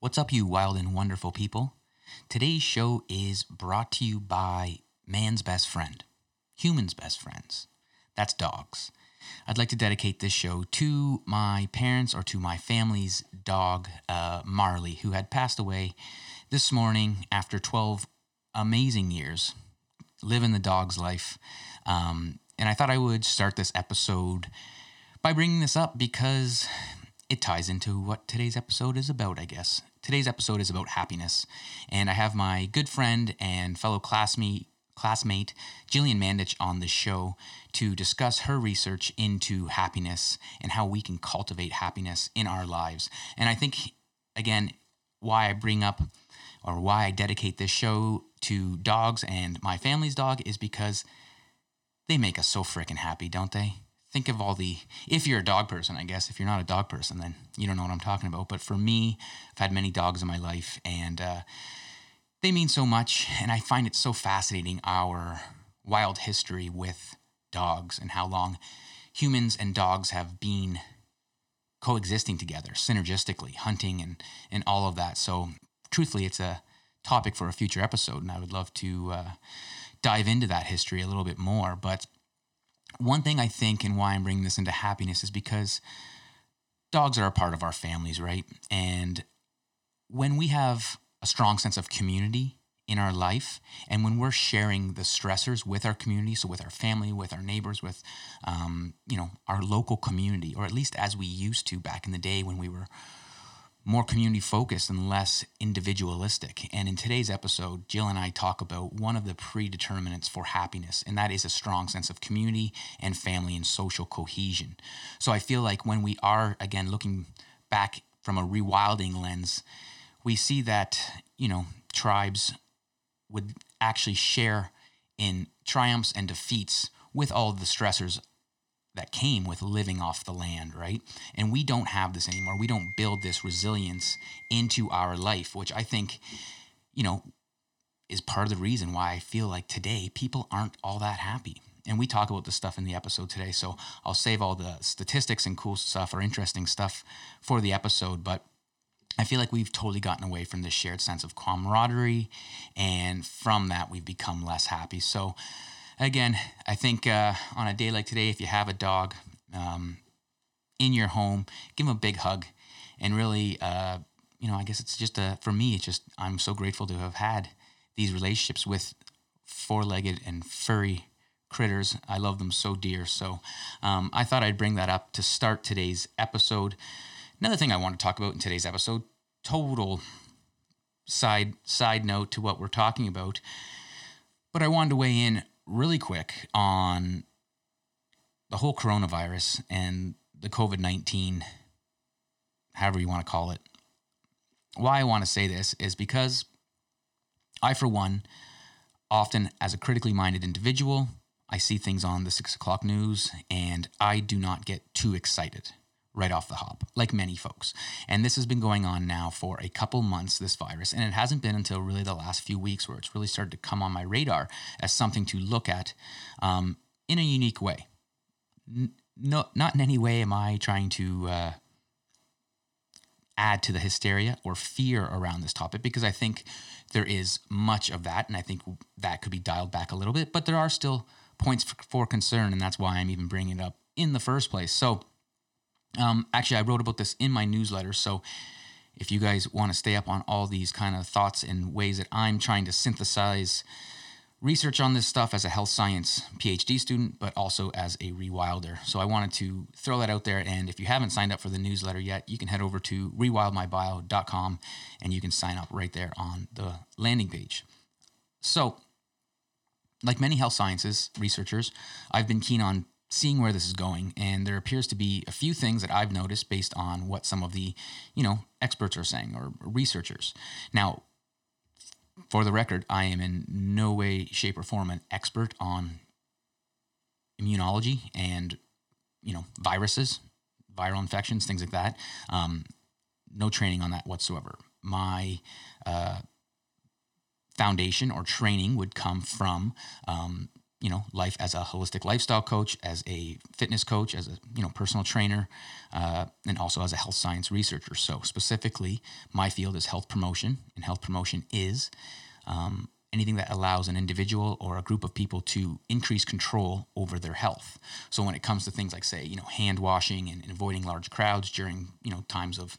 What's up, you wild and wonderful people? Today's show is brought to you by man's best friend, human's best friends. That's dogs. I'd like to dedicate this show to my parents or to my family's dog, uh, Marley, who had passed away this morning after 12 amazing years living the dog's life. Um, and I thought I would start this episode by bringing this up because it ties into what today's episode is about, I guess. Today's episode is about happiness, and I have my good friend and fellow classmate, classmate Gillian Mandich on the show to discuss her research into happiness and how we can cultivate happiness in our lives. And I think, again, why I bring up or why I dedicate this show to dogs and my family's dog is because they make us so freaking happy, don't they? Think of all the if you're a dog person i guess if you're not a dog person then you don't know what i'm talking about. But for me i've had many dogs in my life and uh, they mean so much and i find it so fascinating our wild history with dogs and how long humans and dogs have been coexisting together synergistically hunting and and all of that. So truthfully it's a topic for a future episode and i would love to uh, dive into that history a little bit more. But one thing I think and why I'm bringing this into happiness is because dogs are a part of our families, right? And when we have a strong sense of community in our life, and when we're sharing the stressors with our community, so with our family, with our neighbors, with um, you know our local community, or at least as we used to back in the day when we were more community focused and less individualistic. And in today's episode, Jill and I talk about one of the predeterminants for happiness, and that is a strong sense of community and family and social cohesion. So I feel like when we are, again, looking back from a rewilding lens, we see that, you know, tribes would actually share in triumphs and defeats with all the stressors that came with living off the land, right? And we don't have this anymore. We don't build this resilience into our life, which I think, you know, is part of the reason why I feel like today people aren't all that happy. And we talk about this stuff in the episode today. So I'll save all the statistics and cool stuff or interesting stuff for the episode. But I feel like we've totally gotten away from this shared sense of camaraderie. And from that, we've become less happy. So, again, I think uh, on a day like today, if you have a dog um, in your home, give them a big hug, and really, uh, you know, I guess it's just a for me. It's just I'm so grateful to have had these relationships with four-legged and furry critters. I love them so dear. So um, I thought I'd bring that up to start today's episode. Another thing I want to talk about in today's episode, total side side note to what we're talking about, but I wanted to weigh in really quick on the whole coronavirus and the COVID 19, however you want to call it. Why I want to say this is because I, for one, often as a critically minded individual, I see things on the six o'clock news and I do not get too excited right off the hop, like many folks. And this has been going on now for a couple months, this virus, and it hasn't been until really the last few weeks where it's really started to come on my radar as something to look at um, in a unique way. N- no, not in any way am I trying to uh, add to the hysteria or fear around this topic because I think there is much of that, and I think that could be dialed back a little bit, but there are still points for, for concern, and that's why I'm even bringing it up in the first place. So, um, actually, I wrote about this in my newsletter. So if you guys want to stay up on all these kind of thoughts and ways that I'm trying to synthesize research on this stuff as a health science PhD student, but also as a rewilder. So I wanted to throw that out there. And if you haven't signed up for the newsletter yet, you can head over to rewildmybio.com and you can sign up right there on the landing page. So, like many health sciences researchers, I've been keen on seeing where this is going and there appears to be a few things that i've noticed based on what some of the you know experts are saying or researchers. Now for the record i am in no way shape or form an expert on immunology and you know viruses viral infections things like that. Um, no training on that whatsoever. My uh, foundation or training would come from um, you know life as a holistic lifestyle coach, as a fitness coach, as a you know personal trainer, uh, and also as a health science researcher. So specifically, my field is health promotion, and health promotion is um, anything that allows an individual or a group of people to increase control over their health. So when it comes to things like say you know hand washing and, and avoiding large crowds during you know times of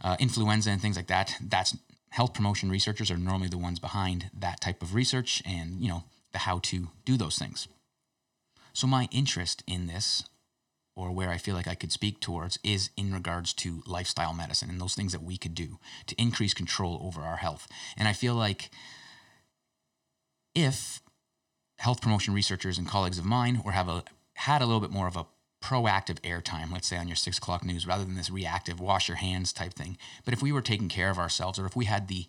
uh, influenza and things like that, that's health promotion researchers are normally the ones behind that type of research and you know the how to do those things. So, my interest in this, or where I feel like I could speak towards, is in regards to lifestyle medicine and those things that we could do to increase control over our health. And I feel like if health promotion researchers and colleagues of mine or have a had a little bit more of a proactive airtime, let's say on your six o'clock news, rather than this reactive wash your hands type thing. But if we were taking care of ourselves, or if we had the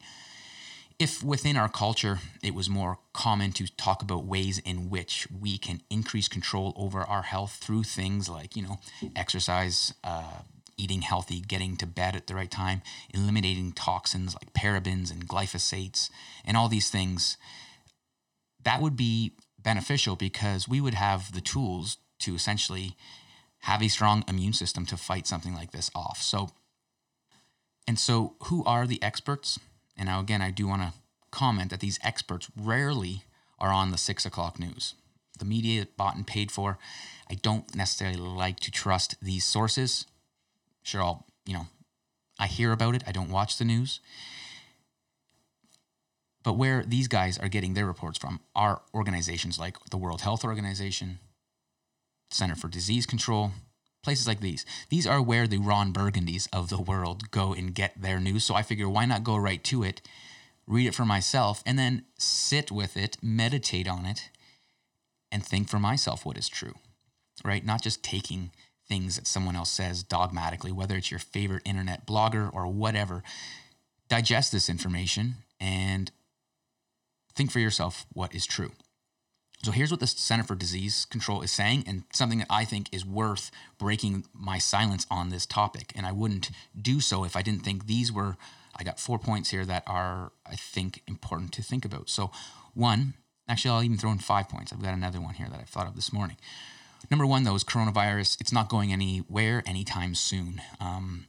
if within our culture it was more common to talk about ways in which we can increase control over our health through things like you know exercise uh, eating healthy getting to bed at the right time eliminating toxins like parabens and glyphosates and all these things that would be beneficial because we would have the tools to essentially have a strong immune system to fight something like this off. So and so who are the experts and now, again, I do want to comment that these experts rarely are on the six o'clock news. The media bought and paid for. I don't necessarily like to trust these sources. Sure, I'll, you know, I hear about it. I don't watch the news. But where these guys are getting their reports from are organizations like the World Health Organization, Center for Disease Control, places like these. These are where the Ron Burgundys of the world go and get their news. So I figure why not go right to it, read it for myself, and then sit with it, meditate on it, and think for myself what is true, right? Not just taking things that someone else says dogmatically, whether it's your favorite internet blogger or whatever. Digest this information and think for yourself what is true. So here's what the Center for Disease Control is saying, and something that I think is worth breaking my silence on this topic. And I wouldn't do so if I didn't think these were. I got four points here that are, I think, important to think about. So, one, actually, I'll even throw in five points. I've got another one here that I thought of this morning. Number one, though, is coronavirus. It's not going anywhere anytime soon. Um,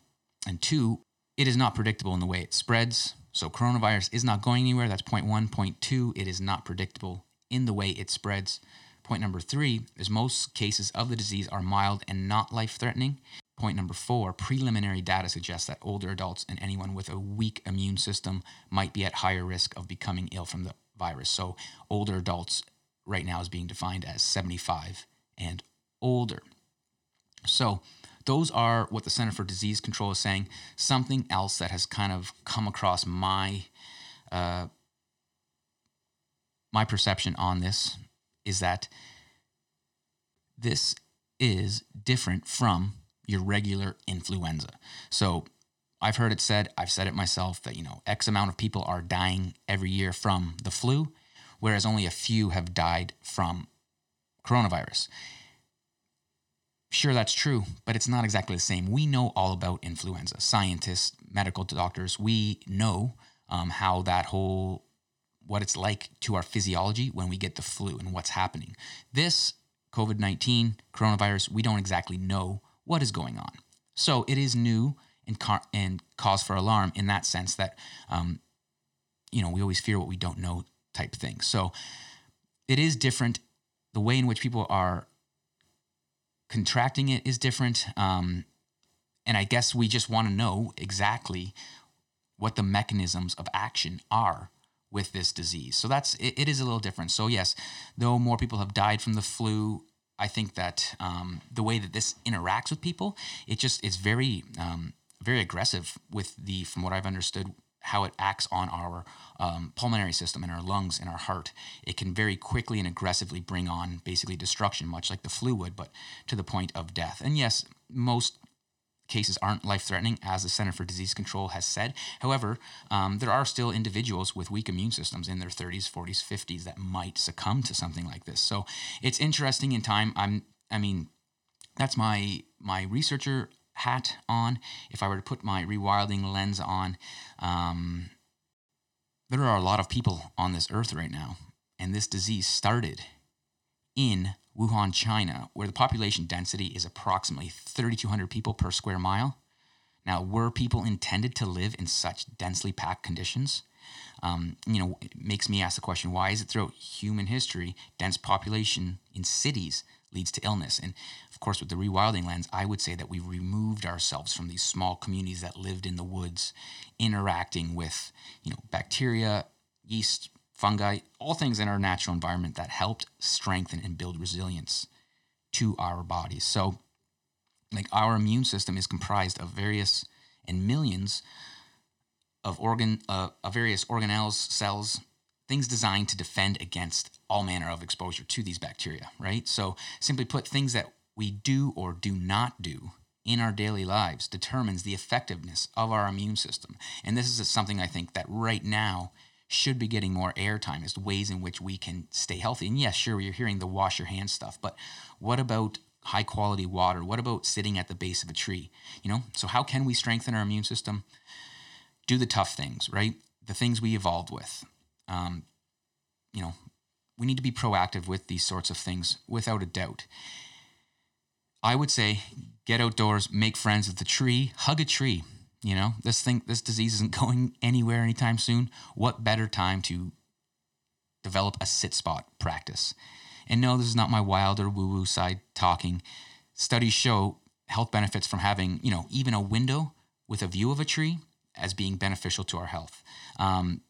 and two, it is not predictable in the way it spreads. So, coronavirus is not going anywhere. That's point one. Point two, it is not predictable in the way it spreads. Point number three is most cases of the disease are mild and not life threatening. Point number four preliminary data suggests that older adults and anyone with a weak immune system might be at higher risk of becoming ill from the virus. So, older adults right now is being defined as 75 and older. So, those are what the Center for Disease Control is saying. Something else that has kind of come across my uh, my perception on this is that this is different from your regular influenza. So I've heard it said, I've said it myself, that, you know, X amount of people are dying every year from the flu, whereas only a few have died from coronavirus. Sure, that's true, but it's not exactly the same. We know all about influenza. Scientists, medical doctors, we know um, how that whole what it's like to our physiology when we get the flu and what's happening. This COVID 19 coronavirus, we don't exactly know what is going on. So it is new and, car- and cause for alarm in that sense that, um, you know, we always fear what we don't know type thing. So it is different. The way in which people are contracting it is different. Um, and I guess we just want to know exactly what the mechanisms of action are with this disease. So that's it, it is a little different. So yes, though more people have died from the flu, I think that um, the way that this interacts with people, it just is very um, very aggressive with the from what I've understood how it acts on our um, pulmonary system and our lungs and our heart. It can very quickly and aggressively bring on basically destruction, much like the flu would, but to the point of death. And yes, most cases aren't life threatening, as the Center for Disease Control has said. However, um, there are still individuals with weak immune systems in their 30s, 40s, 50s that might succumb to something like this. So it's interesting in time. I'm, I mean, that's my my researcher hat on. If I were to put my rewilding lens on, um, there are a lot of people on this earth right now, and this disease started in Wuhan, China, where the population density is approximately 3,200 people per square mile. Now, were people intended to live in such densely packed conditions? Um, you know, it makes me ask the question why is it throughout human history, dense population in cities leads to illness? And of course, with the rewilding lens, I would say that we removed ourselves from these small communities that lived in the woods, interacting with, you know, bacteria, yeast, fungi, all things in our natural environment that helped strengthen and build resilience to our bodies. So, like our immune system is comprised of various and millions of organ uh, of various organelles, cells, things designed to defend against all manner of exposure to these bacteria, right? So, simply put, things that we do or do not do in our daily lives determines the effectiveness of our immune system. And this is something I think that right now should be getting more airtime as ways in which we can stay healthy. And yes, sure, you're hearing the wash your hands stuff, but what about high quality water? What about sitting at the base of a tree? You know, so how can we strengthen our immune system? Do the tough things, right? The things we evolved with. Um, you know, we need to be proactive with these sorts of things without a doubt. I would say get outdoors, make friends with the tree, hug a tree. You know, this thing, this disease isn't going anywhere anytime soon. What better time to develop a sit spot practice? And no, this is not my wild or woo woo side talking. Studies show health benefits from having, you know, even a window with a view of a tree as being beneficial to our health. Um,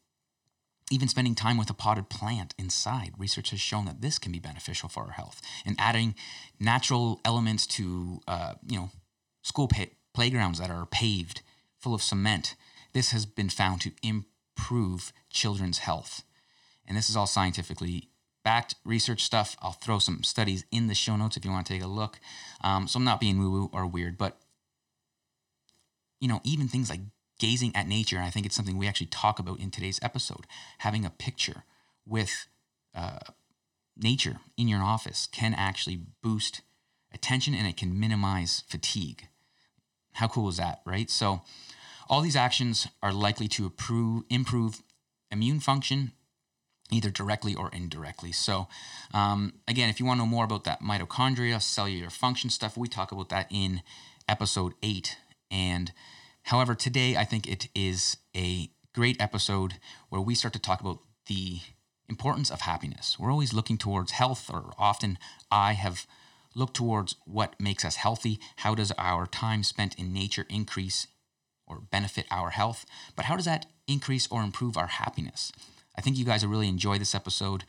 even spending time with a potted plant inside, research has shown that this can be beneficial for our health. And adding natural elements to, uh, you know, school pay- playgrounds that are paved full of cement. This has been found to improve children's health. And this is all scientifically backed research stuff. I'll throw some studies in the show notes if you want to take a look. Um, so I'm not being woo woo or weird, but you know, even things like gazing at nature, and I think it's something we actually talk about in today's episode. Having a picture with uh, nature in your office can actually boost attention and it can minimize fatigue. How cool is that, right? So, all these actions are likely to improve, improve immune function either directly or indirectly. So, um, again, if you want to know more about that mitochondria, cellular function stuff, we talk about that in episode eight. And however, today I think it is a great episode where we start to talk about the importance of happiness. We're always looking towards health, or often I have looked towards what makes us healthy. How does our time spent in nature increase or benefit our health, but how does that increase or improve our happiness? I think you guys will really enjoy this episode.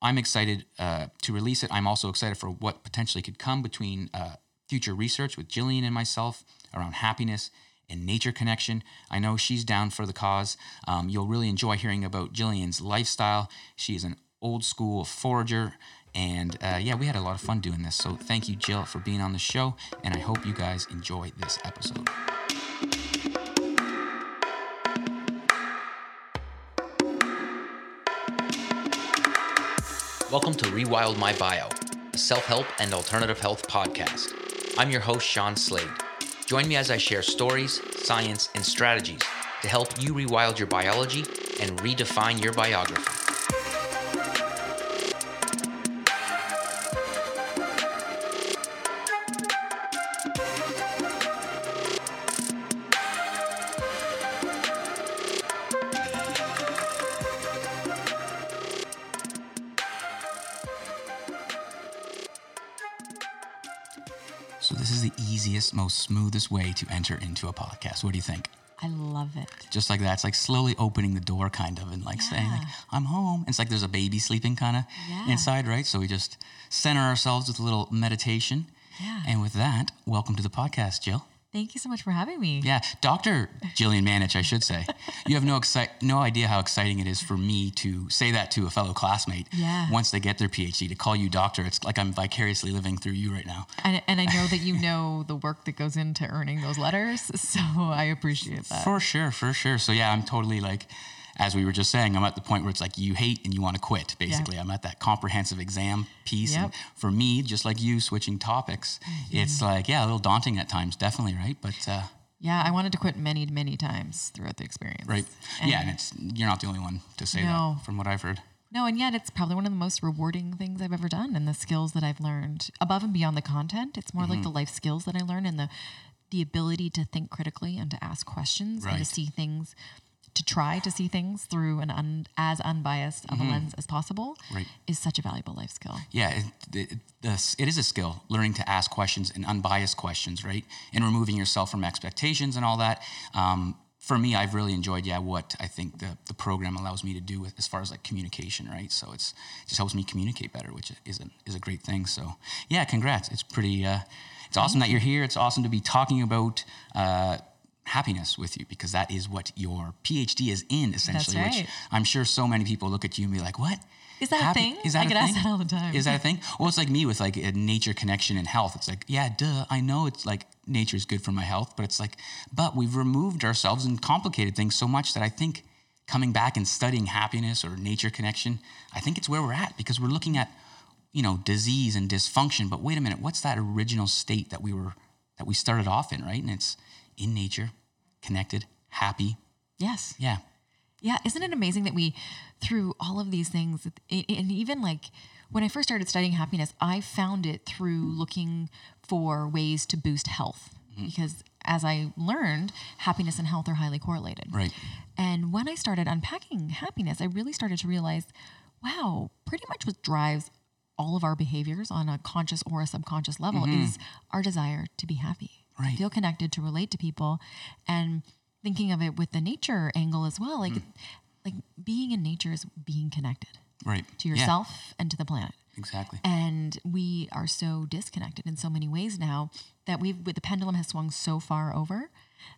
I'm excited uh, to release it. I'm also excited for what potentially could come between uh, future research with Gillian and myself around happiness and nature connection. I know she's down for the cause. Um, you'll really enjoy hearing about Gillian's lifestyle. She is an old school forager. And uh, yeah, we had a lot of fun doing this. So thank you, Jill, for being on the show. And I hope you guys enjoy this episode. Welcome to Rewild My Bio, a self help and alternative health podcast. I'm your host, Shawn Slade. Join me as I share stories, science, and strategies to help you rewild your biology and redefine your biography. Easiest, most smoothest way to enter into a podcast. What do you think? I love it. Just like that. It's like slowly opening the door kind of and like saying like, I'm home. And It's like there's a baby sleeping kind of Yeah. inside, right? So we just center ourselves with a little meditation. Yeah. And with that, welcome to the podcast, Jill. Thank you so much for having me. Yeah, Dr. Gillian Mandich, I should say. You have no excite, no idea how exciting it is for me to say that to a fellow classmate. Yeah. Once they get their PhD, to call you doctor, it's like I'm vicariously living through you right now. And, and I know that you know the work that goes into earning those letters. So I appreciate that. For sure, for sure. So yeah, I'm totally like, as we were just saying, I'm at the point where it's like you hate and you want to quit. Basically, I'm at that comprehensive exam piece. And for me, just like you, switching topics, it's like yeah, a little daunting at times, definitely, right? But uh, yeah, I wanted to quit many, many times throughout the experience. right, And yeah, and it's you're not the only one to say No. that, from what I've heard. No, and yet it's probably one of the most rewarding things I've ever done and the skills that I've learned above and beyond the content. It's more Mm-hmm. like the life skills that I learned and the the ability to think critically and to ask questions and to see things to try to see things through an un, as unbiased of a lens as possible Mm-hmm. Right. is such a valuable life skill. Yeah, it, it, it is a skill, learning to ask questions and unbiased questions, right? And removing yourself from expectations and all that. Um, for me, I've really enjoyed, yeah, what I think the, the program allows me to do with, as far as like communication, right? So it's it just helps me communicate better, which is a, is a great thing. So yeah, congrats. It's pretty, uh, it's awesome that you're here. It's awesome to be talking about uh, happiness with you because that is what your PhD is in, essentially. Which right. I'm sure so many people look at you and be like, what? Is that a thing? Is that I a get asked that all the time. Is that a thing? Well, it's like me with like a nature connection and health. It's like, yeah, duh, I know it's like nature is good for my health, but it's like, but we've removed ourselves and complicated things so much that I think coming back and studying happiness or nature connection, I think it's where we're at because we're looking at, you know, disease and dysfunction. But wait a minute, what's that original state that we were that we started off in, right? And it's in nature, connected, happy. Yes. Yeah. Yeah, isn't it amazing that we, through all of these things, and even like when I first started studying happiness, I found it through looking for ways to boost health. Mm-hmm. Because as I learned, happiness and health are highly correlated. Right. And when I started unpacking happiness, I really started to realize wow, pretty much what drives all of our behaviors on a conscious or a subconscious level mm-hmm. is our desire to be happy, Right. feel connected, to relate to people, and thinking of it with the nature angle as well. Like, hmm. like being in nature is being connected Right. to Yeah, yourself and to the planet. exactly. And we are so disconnected in so many ways now that we've the pendulum has swung so far over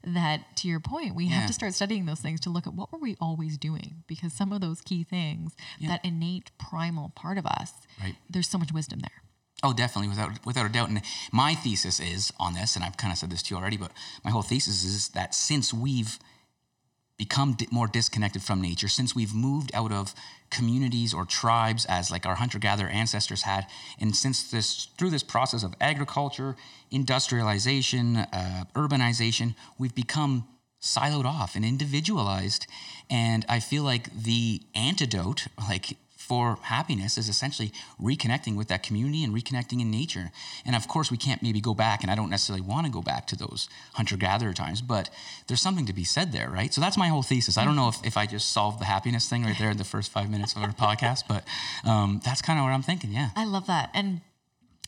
that to your point, we Yeah. have to start studying those things to look at what were we always doing? Because some of those key things, that innate primal part of us, Right. there's so much wisdom there. Oh, definitely, without without a doubt. And my thesis is on this, and I've kind of said this to you already, but my whole thesis is that since we've become more disconnected from nature, since we've moved out of communities or tribes as like our hunter-gatherer ancestors had, and since this through this process of agriculture, industrialization, uh, urbanization, we've become siloed off and individualized. And I feel like the antidote, like for happiness is essentially reconnecting with that community and reconnecting in nature. And of course, we can't maybe go back, and I don't necessarily want to go back to those hunter gatherer times, but there's something to be said there, right? So that's my whole thesis. I don't know if, if I just solved the happiness thing right there in the first five minutes of our podcast, but um, that's kind of what I'm thinking. Yeah. I love that. And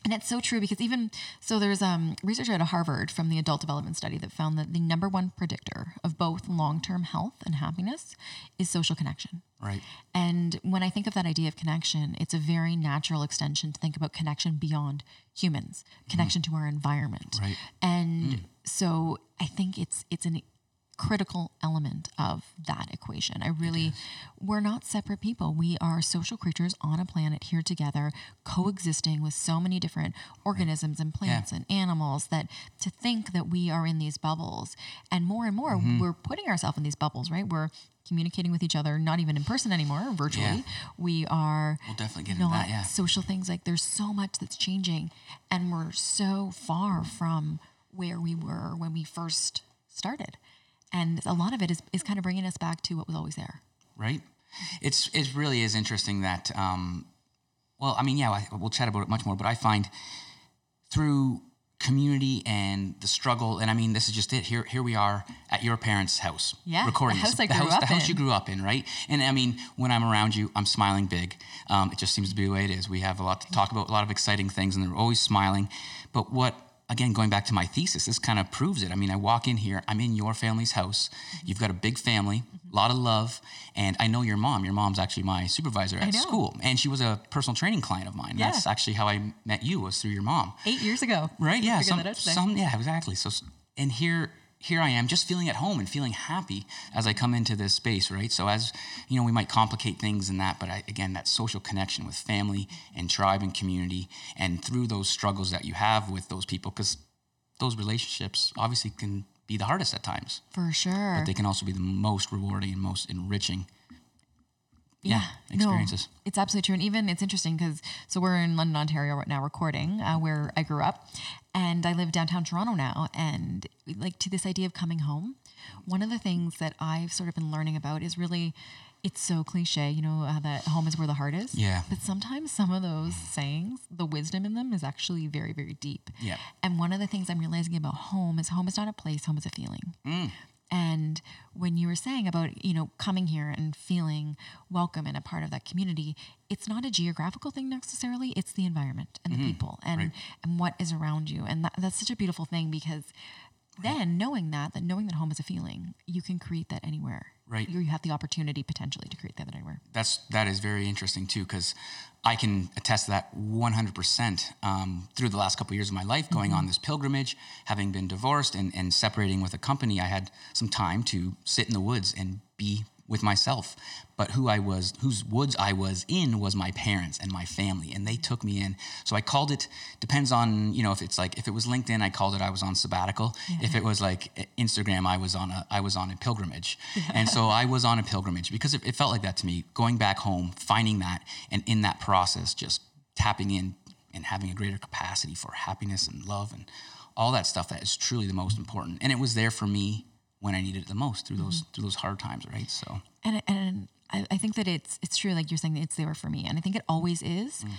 and it's so true because even so there's um, research out of Harvard from the adult development study that found that the number one predictor of both long-term health and happiness is social connection. Right. And when I think of that idea of connection, it's a very natural extension to think about connection beyond humans, connection to our environment. Right. And so I think it's it's an critical element of that equation. I really we're not separate people. We are social creatures on a planet here together, coexisting with so many different organisms and plants and animals that to think that we are in these bubbles and more and more mm-hmm. we're putting ourselves in these bubbles, right? We're communicating with each other not even in person anymore, virtually. Yeah. We are We'll definitely get into that. Yeah. social things like there's so much that's changing and we're so far from where we were when we first started and a lot of it is, is kind of bringing us back to what was always there right? It's it really is interesting that. Um, well, I mean, yeah, I, we'll chat about it much more, but I find through community and the struggle, and I mean, this is just it. Here, here we are at your parents' house, Yeah, recording the this. house I the house, the house you grew up in, right? And I mean, when I'm around you, I'm smiling big. Um, it just seems to be the way it is. We have a lot to talk about, a lot of exciting things, and they're always smiling. But what again, going back to my thesis, this kind of proves it. I mean, I walk in here, I'm in your family's house. Mm-hmm. You've got a big family, a lot of love, and I know your mom. Your mom's actually my supervisor at school, and she was a personal training client of mine. Yeah. That's actually how I met you was through your mom. eight years ago Right? Yeah. Some, that out today. some, yeah, exactly. So, and here, here I am, just feeling at home and feeling happy as I come into this space, right? So, as you know, we might complicate things in that, but I, again, that social connection with family and tribe and community, and through those struggles that you have with those people, because those relationships obviously can be the hardest at times, for sure but they can also be the most rewarding and most enriching. Yeah, no, experiences. it's absolutely true. And even it's interesting because so we're in London, Ontario right now recording uh, where I grew up, and I live downtown Toronto now. And like to this idea of coming home, one of the things that I've sort of been learning about is really. It's so cliche, you know, uh, that home is where the heart is. Yeah. But sometimes some of those sayings, the wisdom in them is actually very, very deep. Yeah. And one of the things I'm realizing about home is home is not a place, home is a feeling. And when you were saying about, you know, coming here and feeling welcome and a part of that community, it's not a geographical thing necessarily, it's the environment and the mm-hmm. people and Right. and what is around you. And that, that's such a beautiful thing because then knowing that, that knowing that home is a feeling, you can create that anywhere. Right. You have the opportunity potentially to create that anywhere. that's that is very interesting too because I can attest to that 100% um, through the last couple of years of my life going on this pilgrimage having been divorced and, and separating with a company I had some time to sit in the woods and be with myself but who I was whose woods I was in was my parents and my family and they took me in. So I called it depends on you know if it's like if it was LinkedIn I called it I was on sabbatical. If it was like eh, Instagram I was on a I was on a pilgrimage. And so I was on a pilgrimage because it, it felt like that to me going back home finding that and in that process just tapping in and having a greater capacity for happiness and love and all that stuff that is truly the most important. And it was there for me when I needed it the most through those mm-hmm. through those hard times right so And and I, I think that it's it's true, like you're saying, it's there for me, and I think it always is. Mm.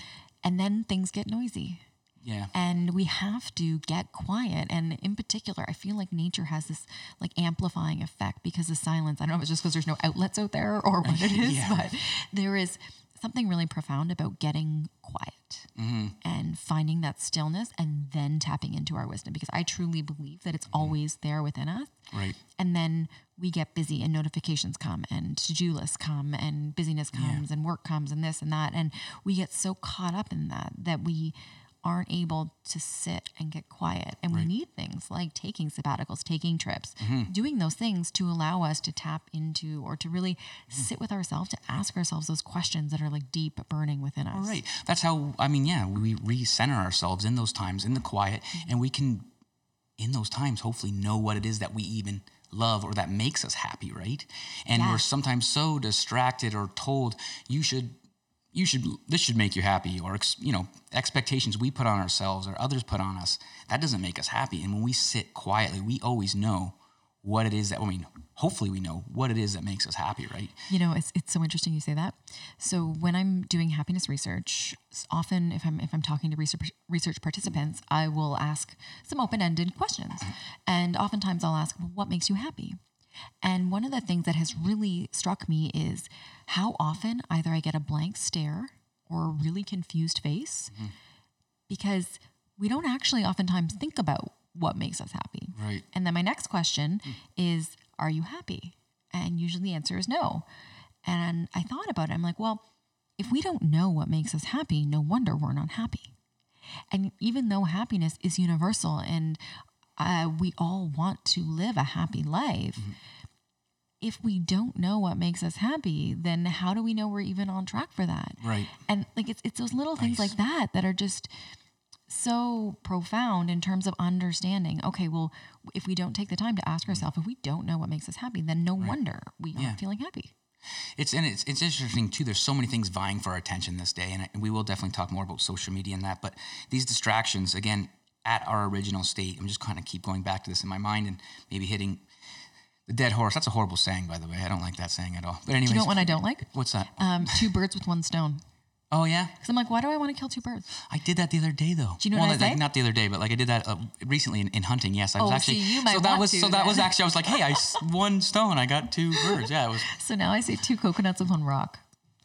And then things get noisy, yeah and we have to get quiet. And in particular, I feel like nature has this like amplifying effect because of silence. I don't know if it's just because there's no outlets out there or what it is, Yeah. but there is something really profound about getting quiet mm-hmm. and finding that stillness and then tapping into our wisdom because I truly believe that it's mm-hmm. always there within us. right And then we get busy and notifications come and to-do lists come and busyness comes and work comes and this and that. And we get so caught up in that that we aren't able to sit and get quiet. And we need things like taking sabbaticals, taking trips, mm-hmm. doing those things to allow us to tap into or to really mm. sit with ourselves, to ask ourselves those questions that are like deep burning within us. Right. That's how, I mean, yeah, we recenter ourselves in those times, in the quiet, mm-hmm. and we can, in those times, hopefully know what it is that we even love or that makes us happy, right? And Yeah. we're sometimes so distracted or told, you should. You should. This should make you happy, or you know, expectations we put on ourselves or others put on us. That doesn't make us happy. And when we sit quietly, we always know what it is that. I mean, hopefully, we know what it is that makes us happy, right? You know, it's, it's so interesting you say that. So when I'm doing happiness research, often if I'm if I'm talking to research research participants, I will ask some open-ended questions. And oftentimes I'll ask, well, what makes you happy? And one of the things that has really struck me is how often either I get a blank stare or a really confused face mm-hmm. because we don't actually oftentimes think about what makes us happy. Right. And then my next question hmm. is, are you happy? And usually the answer is no. And I thought about it. I'm like, well, if we don't know what makes us happy, no wonder we're not happy. And even though happiness is universal and uh, we all want to live a happy life, if we don't know what makes us happy, then how do we know we're even on track for that? Right. And like it's it's those little things like that that are just so profound in terms of understanding. Okay, well, if we don't take the time to ask ourselves, if we don't know what makes us happy, then no wonder we Yeah. aren't feeling happy. It's and it's it's interesting too. There's so many things vying for our attention this day, and, I- and we will definitely talk more about social media and that. But these distractions, again, at our original state, I'm just kind of keep going back to this in my mind and maybe hitting the dead horse. That's a horrible saying, by the way. I don't like that saying at all. But anyways, You know what I don't like? what's that? Um, two birds with one stone. oh yeah, Because I'm like, why do I want to kill two birds? I did that the other day though. Do you know well, what I like, say? Not the other day, but like I did that uh, recently in, in hunting. Yes, I was Oh, actually. see, you might so that was to so that was actually. I was like, hey, I one stone. I got two birds. Yeah, it was So now I say two coconuts with one rock.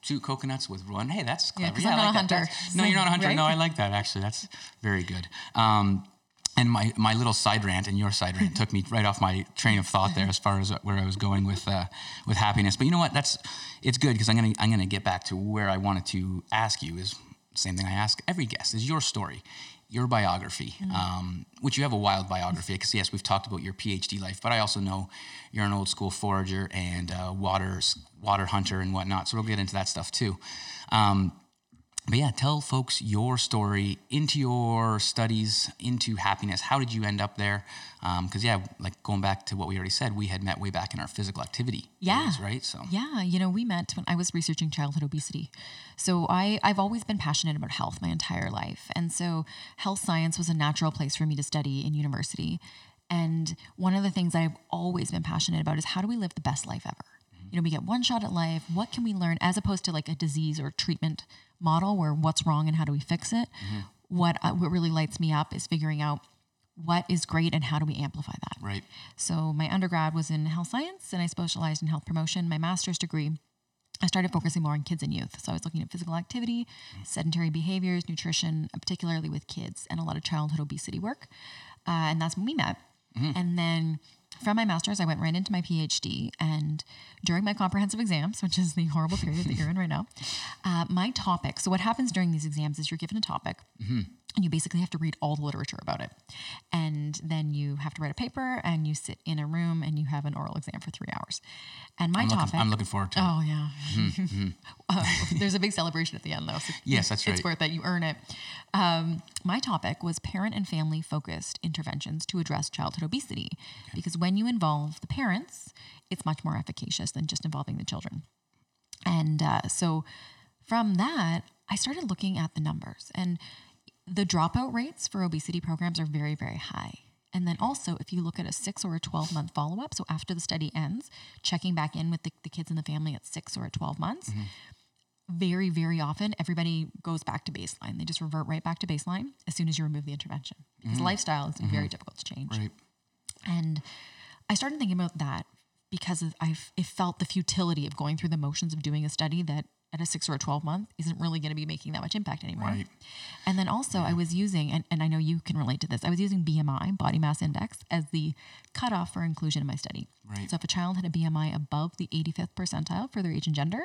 Two coconuts with one. Hey, that's Yeah, Yeah, I'm I like a that. That's- No, you're not a hunter. No. I like that actually. That's very good. Um, and my, my little side rant and your side rant took me right off my train of thought there as far as where I was going with uh, with happiness. But you know what? That's it's good because I'm gonna I'm gonna get back to where I wanted to ask you is same thing I ask every guest is your story, your biography, um, which you have a wild biography. Because yes, we've talked about your PhD life, but I also know you're an old school forager and uh, water water hunter and whatnot. So we'll get into that stuff too. Um, but yeah, tell folks your story into your studies, into happiness. How did you end up there? Because yeah, like going back to what we already said, we had met way back in our physical activity. Yeah. days, right. So Yeah, you know, we met when I was researching childhood obesity. So I, I've always been passionate about health my entire life. And so health science was a natural place for me to study in university. And one of the things I've always been passionate about is how do we live the best life ever? You know, we get one shot at life. What can we learn as opposed to like a disease or treatment model where what's wrong and how do we fix it? What, uh, what really lights me up is figuring out what is great and how do we amplify that? right. So my undergrad was in health science and I specialized in health promotion. My master's degree, I started focusing more on kids and youth. So I was looking at physical activity, sedentary behaviors, nutrition, particularly with kids, and a lot of childhood obesity work. Uh, and that's when we met. And then from my master's, I went right into my PhD. And during my comprehensive exams, which is the horrible period that you're in right now, uh, my topic. So what happens during these exams is you're given a topic. And you basically have to read all the literature about it. And then you have to write a paper and you sit in a room and you have an oral exam for three hours. And my I'm looking, topic. I'm looking forward to it. Oh yeah. Um, there's a big celebration at the end though. So Yes, that's right. It's worth it. You earn it. Um, my topic was parent and family focused interventions to address childhood obesity, because when you involve the parents, it's much more efficacious than just involving the children. And uh, so from that, I started looking at the numbers and the dropout rates for obesity programs are very, very high. And then also, if you look at a six or a 12 month follow up, so after the study ends, checking back in with the, the kids and the family at six or at 12 months, mm-hmm. very, very often everybody goes back to baseline. They just revert right back to baseline as soon as you remove the intervention because mm-hmm. lifestyle is very mm-hmm. difficult to change. Right. And I started thinking about that because I've it felt the futility of going through the motions of doing a study that at a six or a 12 month isn't really going to be making that much impact anymore. Right. And then also I was using, and, and I know you can relate to this, I was using BMI, body mass index, as the cutoff for inclusion in my study. Right. So if a child had a BMI above the 85th percentile for their age and gender,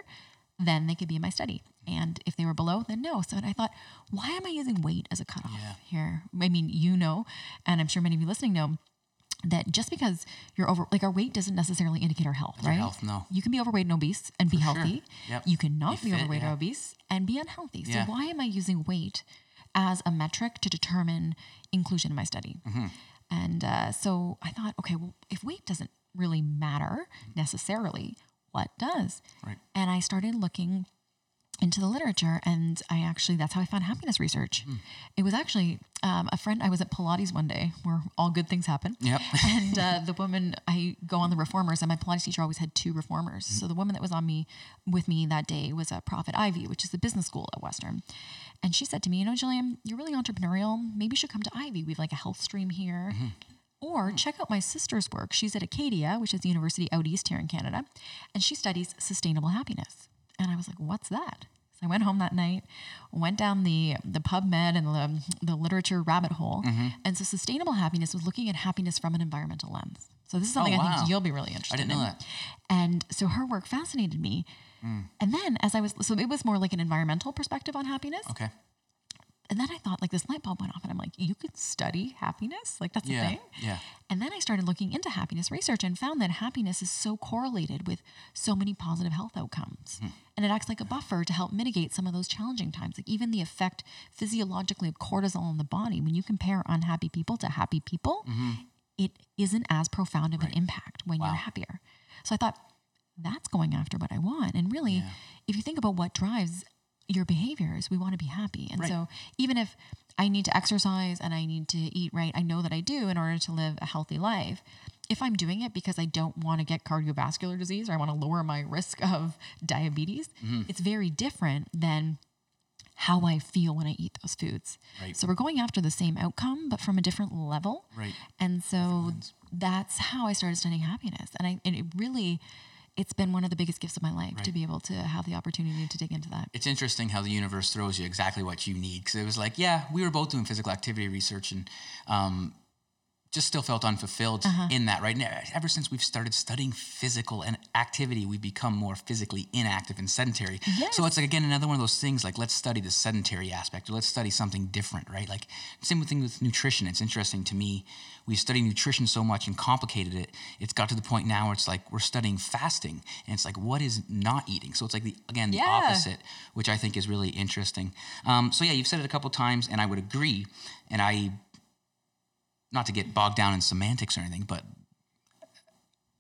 then they could be in my study. And if they were below, then no. So I thought, why am I using weight as a cutoff Yeah. here? I mean, you know, and I'm sure many of you listening know that just because you're over, like our weight doesn't necessarily indicate our health, right? health, no. You can be overweight and obese and be sure. healthy. Yep. You cannot Be be fit, overweight yeah. or obese and be unhealthy. So Yeah. why am I using weight as a metric to determine inclusion in my study? Mm-hmm. And uh, so I thought, okay, well, if weight doesn't really matter necessarily, what does? Right. And I started looking into the literature and i actually that's how i found happiness research Hmm. it was actually um, a friend i was at pilates one day where all good things happen Yep. and uh, the woman i go on the reformers and my pilates teacher always had two reformers Hmm. so the woman that was on me with me that day was a prophet Ivey which is the business school at western and she said to me you know gillian you're really entrepreneurial maybe you should come to Ivey we have like a health stream here Mm-hmm. or check out my sister's work. She's at Acadia, which is the university out east here in Canada, and she studies sustainable happiness. And I was like, what's that? So I went home that night, went down the the PubMed and the, the literature rabbit hole. Mm-hmm. And so sustainable happiness was looking at happiness from an environmental lens. So this is something I Oh, wow. think you'll be really interested I didn't in. know that. And so her work fascinated me. Mm. And then as I was, so it was more like an environmental perspective on happiness. Okay. And then I thought, like, this light bulb went off, and I'm like, you could study happiness? Like, that's Yeah, a thing? yeah. And then I started looking into happiness research and found that happiness is so correlated with so many positive health outcomes. Hmm. And it acts like a buffer to help mitigate some of those challenging times. Like, even the effect physiologically of cortisol in the body, when you compare unhappy people to happy people, mm-hmm. it isn't as profound of an impact when Wow. you're happier. So I thought, that's going after what I want. And really, if you think about what drives your behaviors, we want to be happy. And Right. so even if I need to exercise and I need to eat right, I know that I do in order to live a healthy life. If I'm doing it because I don't want to get cardiovascular disease or I want to lower my risk of diabetes, Mm-hmm. it's very different than how I feel when I eat those foods. Right. So we're going after the same outcome, but from a different level. Right. And so that's how I started studying happiness. And I and it really it's been one of the biggest gifts of my life to be able to have the opportunity to dig into that. It's interesting how the universe throws you exactly what you need. Because it was like, yeah, we were both doing physical activity research, and um, just still felt unfulfilled Uh-huh. in that, right? And ever since we've started studying physical and activity, we've become more physically inactive and sedentary. So it's like, again, another one of those things like, let's study the sedentary aspect or let's study something different, right? Like, same thing with nutrition. It's interesting to me. We study nutrition so much and complicated it. It's got to the point now where it's like we're studying fasting and it's like, what is not eating? So it's like, the again, the Yeah. opposite, which I think is really interesting. Um, so, yeah, you've said it a couple times and I would agree. And I not to get bogged down in semantics or anything, but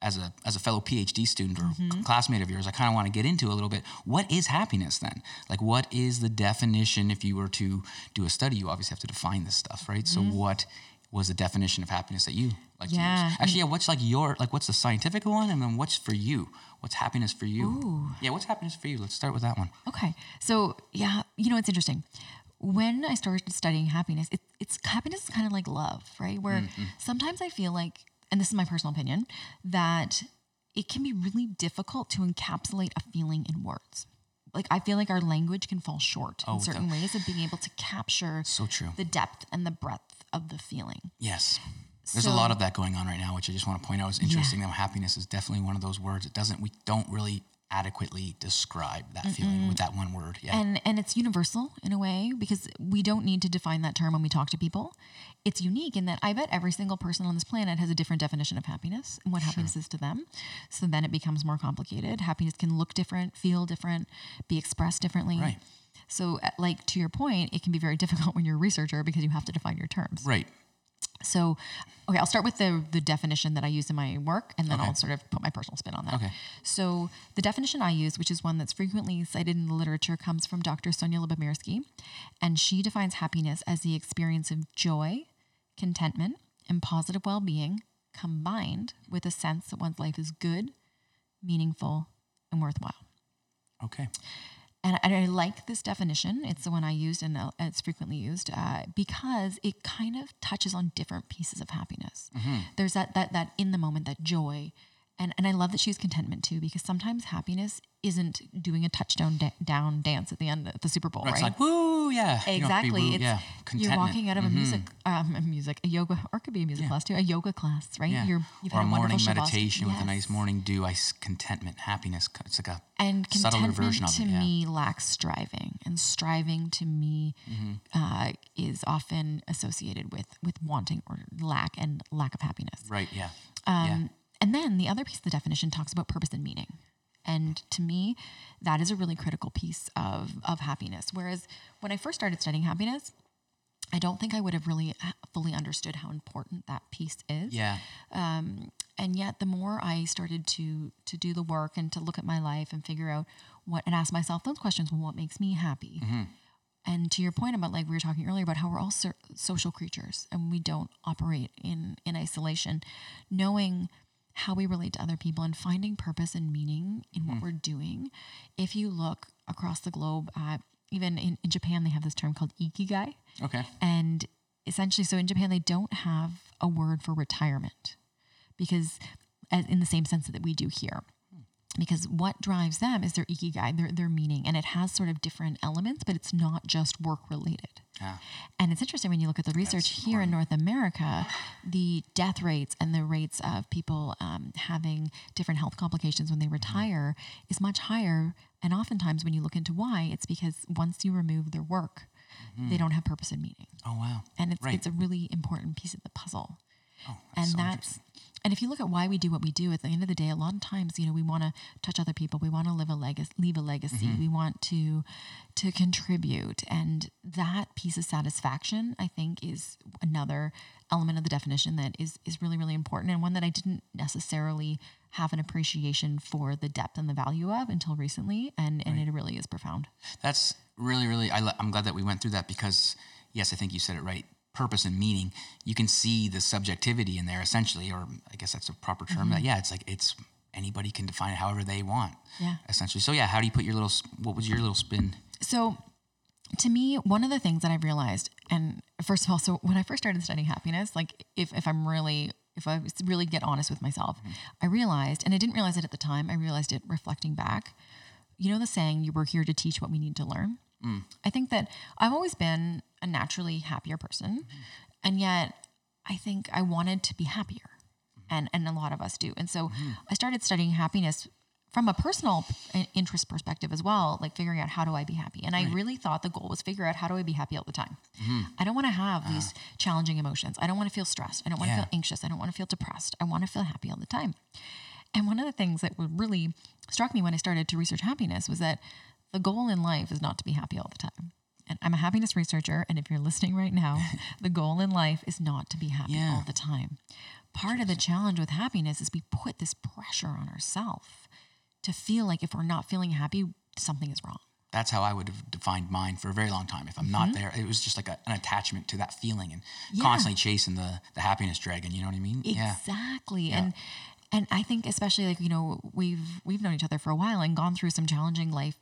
as a as a fellow PhD student or Mm-hmm. classmate of yours, I kind of want to get into a little bit. What is happiness then? Like, what is the definition? If you were to do a study, you obviously have to define this stuff, right? So, what was the definition of happiness that you like Mm-hmm. Yeah, to use? Actually, yeah. What's like your like? What's the scientific one, and then what's for you? What's happiness for you? Ooh. Yeah, what's happiness for you? Let's start with that one. Okay. So, yeah, you know, it's interesting. When I started studying happiness, it, it's happiness is kind of like love, right? Where Mm-hmm. sometimes I feel like, and this is my personal opinion, that it can be really difficult to encapsulate a feeling in words. Like, I feel like our language can fall short in certain ways of being able to capture Oh, So true. the depth and the breadth of the feeling. Yes. There's a lot of that going on right now, which I just want to point out is interesting. That happiness is definitely one of those words. It doesn't. We don't really adequately describe that feeling with that one word. Yeah. and and it's universal in a way because we don't need to define that term when we talk to people it's unique in that i bet every single person on this planet has a different definition of happiness and what happiness is to them so then it becomes more complicated happiness can look different feel different be expressed differently Right. so uh, like to your point it can be very difficult when you're a researcher because you have to define your terms right. So, okay, I'll start with the the definition that I use in my work, and then Okay. I'll sort of put my personal spin on that. Okay. So, the definition I use, which is one that's frequently cited in the literature, comes from Dr. Sonja Lyubomirsky, and she defines happiness as the experience of joy, contentment, and positive well being combined with a sense that one's life is good, meaningful, and worthwhile. Okay. And I, I like this definition. It's the one I used and uh, it's frequently used uh, because it kind of touches on different pieces of happiness. There's that that that in the moment, that joy, and and I love that she used contentment too because sometimes happiness isn't doing a touchdown da- down dance at the end of the Super Bowl, Right. It's right? like woo, yeah. You don't have to be Exactly. woo, It's yeah. you're walking out of a music, um, a music, a yoga, or it could be a music class too, a yoga class, right? Yeah. You're you've or had a a morning meditation with a nice morning dew. I contentment, happiness. It's like a and subtler version of it. to. Yeah. me lacks striving and striving to me Mm-hmm. uh, is often associated with with wanting or lack and lack of happiness Right. Yeah. um, yeah. And then the other piece of the definition talks about purpose and meaning. And to me that is a really critical piece of of happiness. Whereas when i first started studying happiness i don't think i would have really uh, fully understood how important that piece is. Yeah. and yet the more i started to to do the work and to look at my life and figure out what and ask myself those questions well what makes me happy? And to your point about like we were talking earlier about how we're all so- social creatures and we don't operate in in isolation knowing how we relate to other people and finding purpose and meaning in what hmm. we're doing if you look across the globe at even in, in japan they have this term called ikigai Okay. and essentially, so in Japan, they don't have a word for retirement because, as in the same sense that we do here. Because what drives them is their ikigai, their, their meaning, and it has sort of different elements, but it's not just work related. Yeah. And it's interesting when you look at the research here in North America, the death rates and the rates of people um, having different health complications when they retire is much higher. And oftentimes, when you look into why, it's because once you remove their work, they don't have purpose and meaning Oh wow. and it's Right. it's a really important piece of the puzzle. Oh, and so that's and if you look at why we do what we do, at the end of the day, a lot of times, you know, we want to touch other people. We want to live a legacy, leave a legacy. Mm-hmm. We want to to contribute, and that piece of satisfaction, I think, is another element of the definition that is is really really important, and one that I didn't necessarily have an appreciation for the depth and the value of until recently, and and it really is profound. That's really, really. I, am glad that we went through that because, yes, I think you said it right. Purpose and meaning. You can see the subjectivity in there, essentially, or I guess that's a proper term. Mm-hmm. That yeah, it's like it's anybody can define it however they want. Yeah. Essentially. So yeah, how do you put your little? What was your little spin? So, to me, one of the things that I've realized, and first of all, so when I first started studying happiness, like if, if I'm really, if I was really get honest with myself, I realized, and I didn't realize it at the time, I realized it reflecting back. You know, the saying, you were here to teach what we need to learn? Mm. I think that I've always been a naturally happier person. Mm-hmm. And yet, I think I wanted to be happier. Mm-hmm. And, and a lot of us do. And so mm-hmm. I started studying happiness from a personal interest perspective as well, like figuring out how do I be happy. And I really thought the goal was figure out how do I be happy all the time. I don't want to have uh-huh. these challenging emotions. I don't want to feel stressed. I don't want to Yeah. feel anxious. I don't want to feel depressed. I want to feel happy all the time. And one of the things that really struck me when I started to research happiness was that the goal in life is not to be happy all the time. And I'm a happiness researcher, and if you're listening right now, the goal in life is not to be happy Yeah. all the time. Part of the challenge with happiness is we put this pressure on ourselves to feel like if we're not feeling happy, something is wrong. That's how I would have defined mine for a very long time. If I'm not mm-hmm. there, it was just like a, an attachment to that feeling and Yeah. constantly chasing the the happiness dragon. You know what I mean? Yeah. Exactly. And and I think especially like, you know, we've we've known each other for a while and gone through some challenging life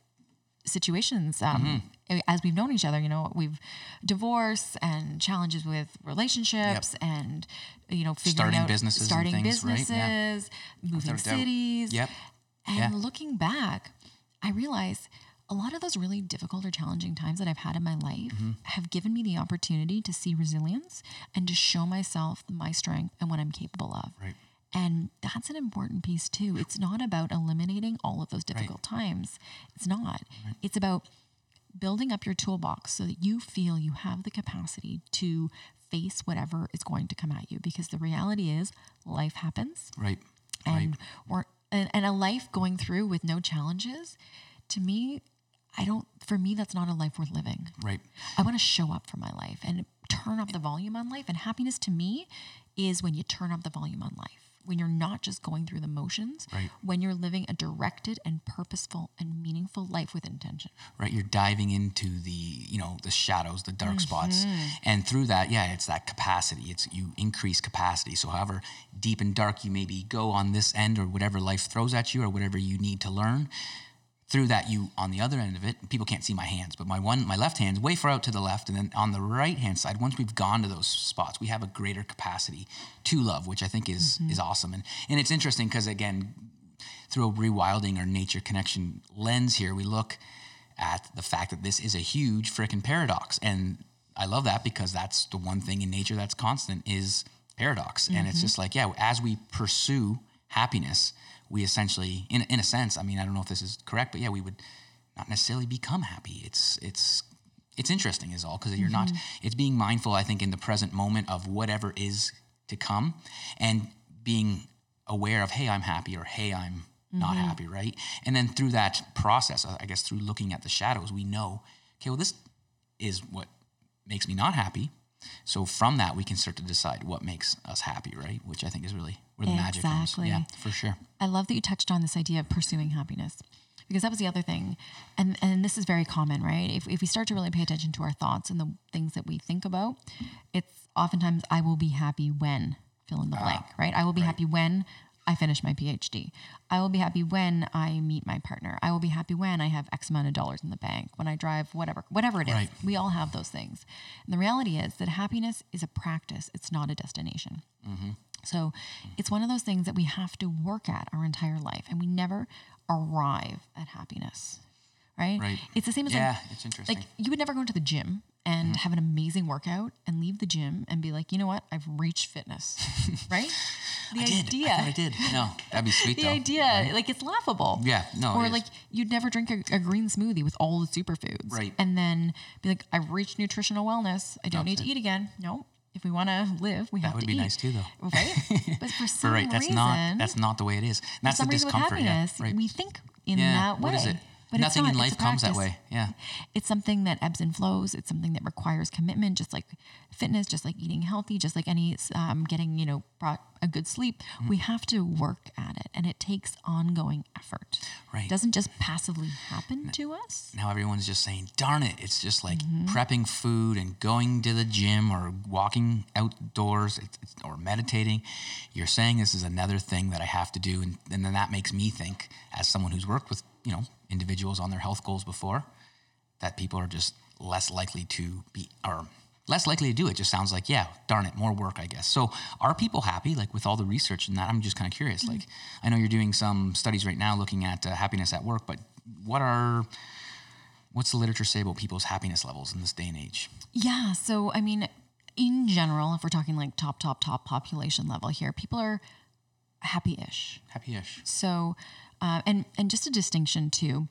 situations um, Mm-hmm. as we've known each other you know we've divorce and challenges with relationships and you know figuring Starting out businesses starting things, right? Yeah. businesses moving Without a doubt. cities Yep. and Yeah. looking back i realize a lot of those really difficult or challenging times that I've had in my life Mm-hmm. have given me the opportunity to see resilience and to show myself my strength and what I'm capable of. Right. And that's an important piece too. It's not about eliminating all of those difficult times. It's not. It's about building up your toolbox so that you feel you have the capacity to face whatever is going to come at you because the reality is life happens Right. Right. and or and, and a life going through with no challenges to me i don't for me that's not a life worth living Right. i want to show up for my life and turn up the volume on life and happiness to me is when you turn up the volume on life when you're not just going through the motions Right. when you're living a directed and purposeful and meaningful life with intention right you're diving into the you know the shadows the dark spots Mm-hmm. and through that yeah it's that capacity it's you increase capacity so however deep and dark you maybe go on this end or whatever life throws at you or whatever you need to learn through that you on the other end of it people can't see my hands but my one my left hand's way far out to the left and then on the right hand side once we've gone to those spots we have a greater capacity to love which i think is mm-hmm. is awesome and and it's interesting because again through a rewilding or nature connection lens here, we look at the fact that this is a huge freaking paradox. And I love that because that's the one thing in nature that's constant is paradox. And it's mm-hmm. just like, yeah, as we pursue happiness, we essentially, in, in a sense, I mean, I don't know if this is correct, but yeah, we would not necessarily become happy. It's, it's, it's interesting is all because you're not mm-hmm. it's being mindful i think in the present moment of whatever is to come and being aware of hey i'm happy or hey i'm not mm-hmm. happy right? And then through that process i guess through looking at the shadows we know okay well this is what makes me not happy so from that we can start to decide what makes us happy right which i think is really where the magic comes Exactly. yeah for sure I love that you touched on this idea of pursuing happiness because that was the other thing. And and this is very common, right? If, if we start to really pay attention to our thoughts and the things that we think about, it's oftentimes I will be happy when fill in the ah, blank, right? I will be happy when I finish my PhD. I will be happy when I meet my partner. I will be happy when I have X amount of dollars in the bank, when I drive whatever, whatever it is. Right. We all have those things. And the reality is that happiness is a practice, it's not a destination. Mm-hmm. So it's one of those things that we have to work at our entire life and we never arrive at happiness. Right? Right. It's the same as Yeah, like, it's interesting. like you would never go into the gym and Mm-hmm. have an amazing workout and leave the gym and be like, you know what? I've reached fitness. right? The I did. idea. I thought I did. No, that'd be sweet The though. idea, like it's laughable. Yeah, no, Or like you'd never drink a, a green smoothie with all the superfoods, Right. And then be like, I've reached nutritional wellness. I don't need to eat again. No, if we want to live, we have to eat. That would be nice too, though. right? But for some right, that's reason, not that's not the way it is. And that's the discomfort. Yeah, right. we think in yeah. that way. What is it? But Nothing in not. It's life comes that way. Yeah. It's something that ebbs and flows. It's something that requires commitment, just like fitness, just like eating healthy, just like any um, getting you know brought a good sleep. Mm-hmm. We have to work at it, and it takes ongoing effort. Right. It doesn't just passively happen to us. Now everyone's just saying, "Darn it!" It's just like Mm-hmm. prepping food and going to the gym or walking outdoors or meditating. You're saying this is another thing that I have to do, and, and then that makes me think, as someone who's worked with you know individuals on their health goals before, that people are just less likely to be or less likely to do it. Just sounds like, yeah, darn it, more work, I guess. So are people happy? Like with all the research and that, I'm just kind of curious. Like, I know you're doing some studies right now looking at uh, happiness at work, but what are what's the literature say about people's happiness levels in this day and age? Yeah. So, I mean, in general, if we're talking like top, top, top population level here, people are happy-ish. Happy-ish. So, uh, and and just a distinction too,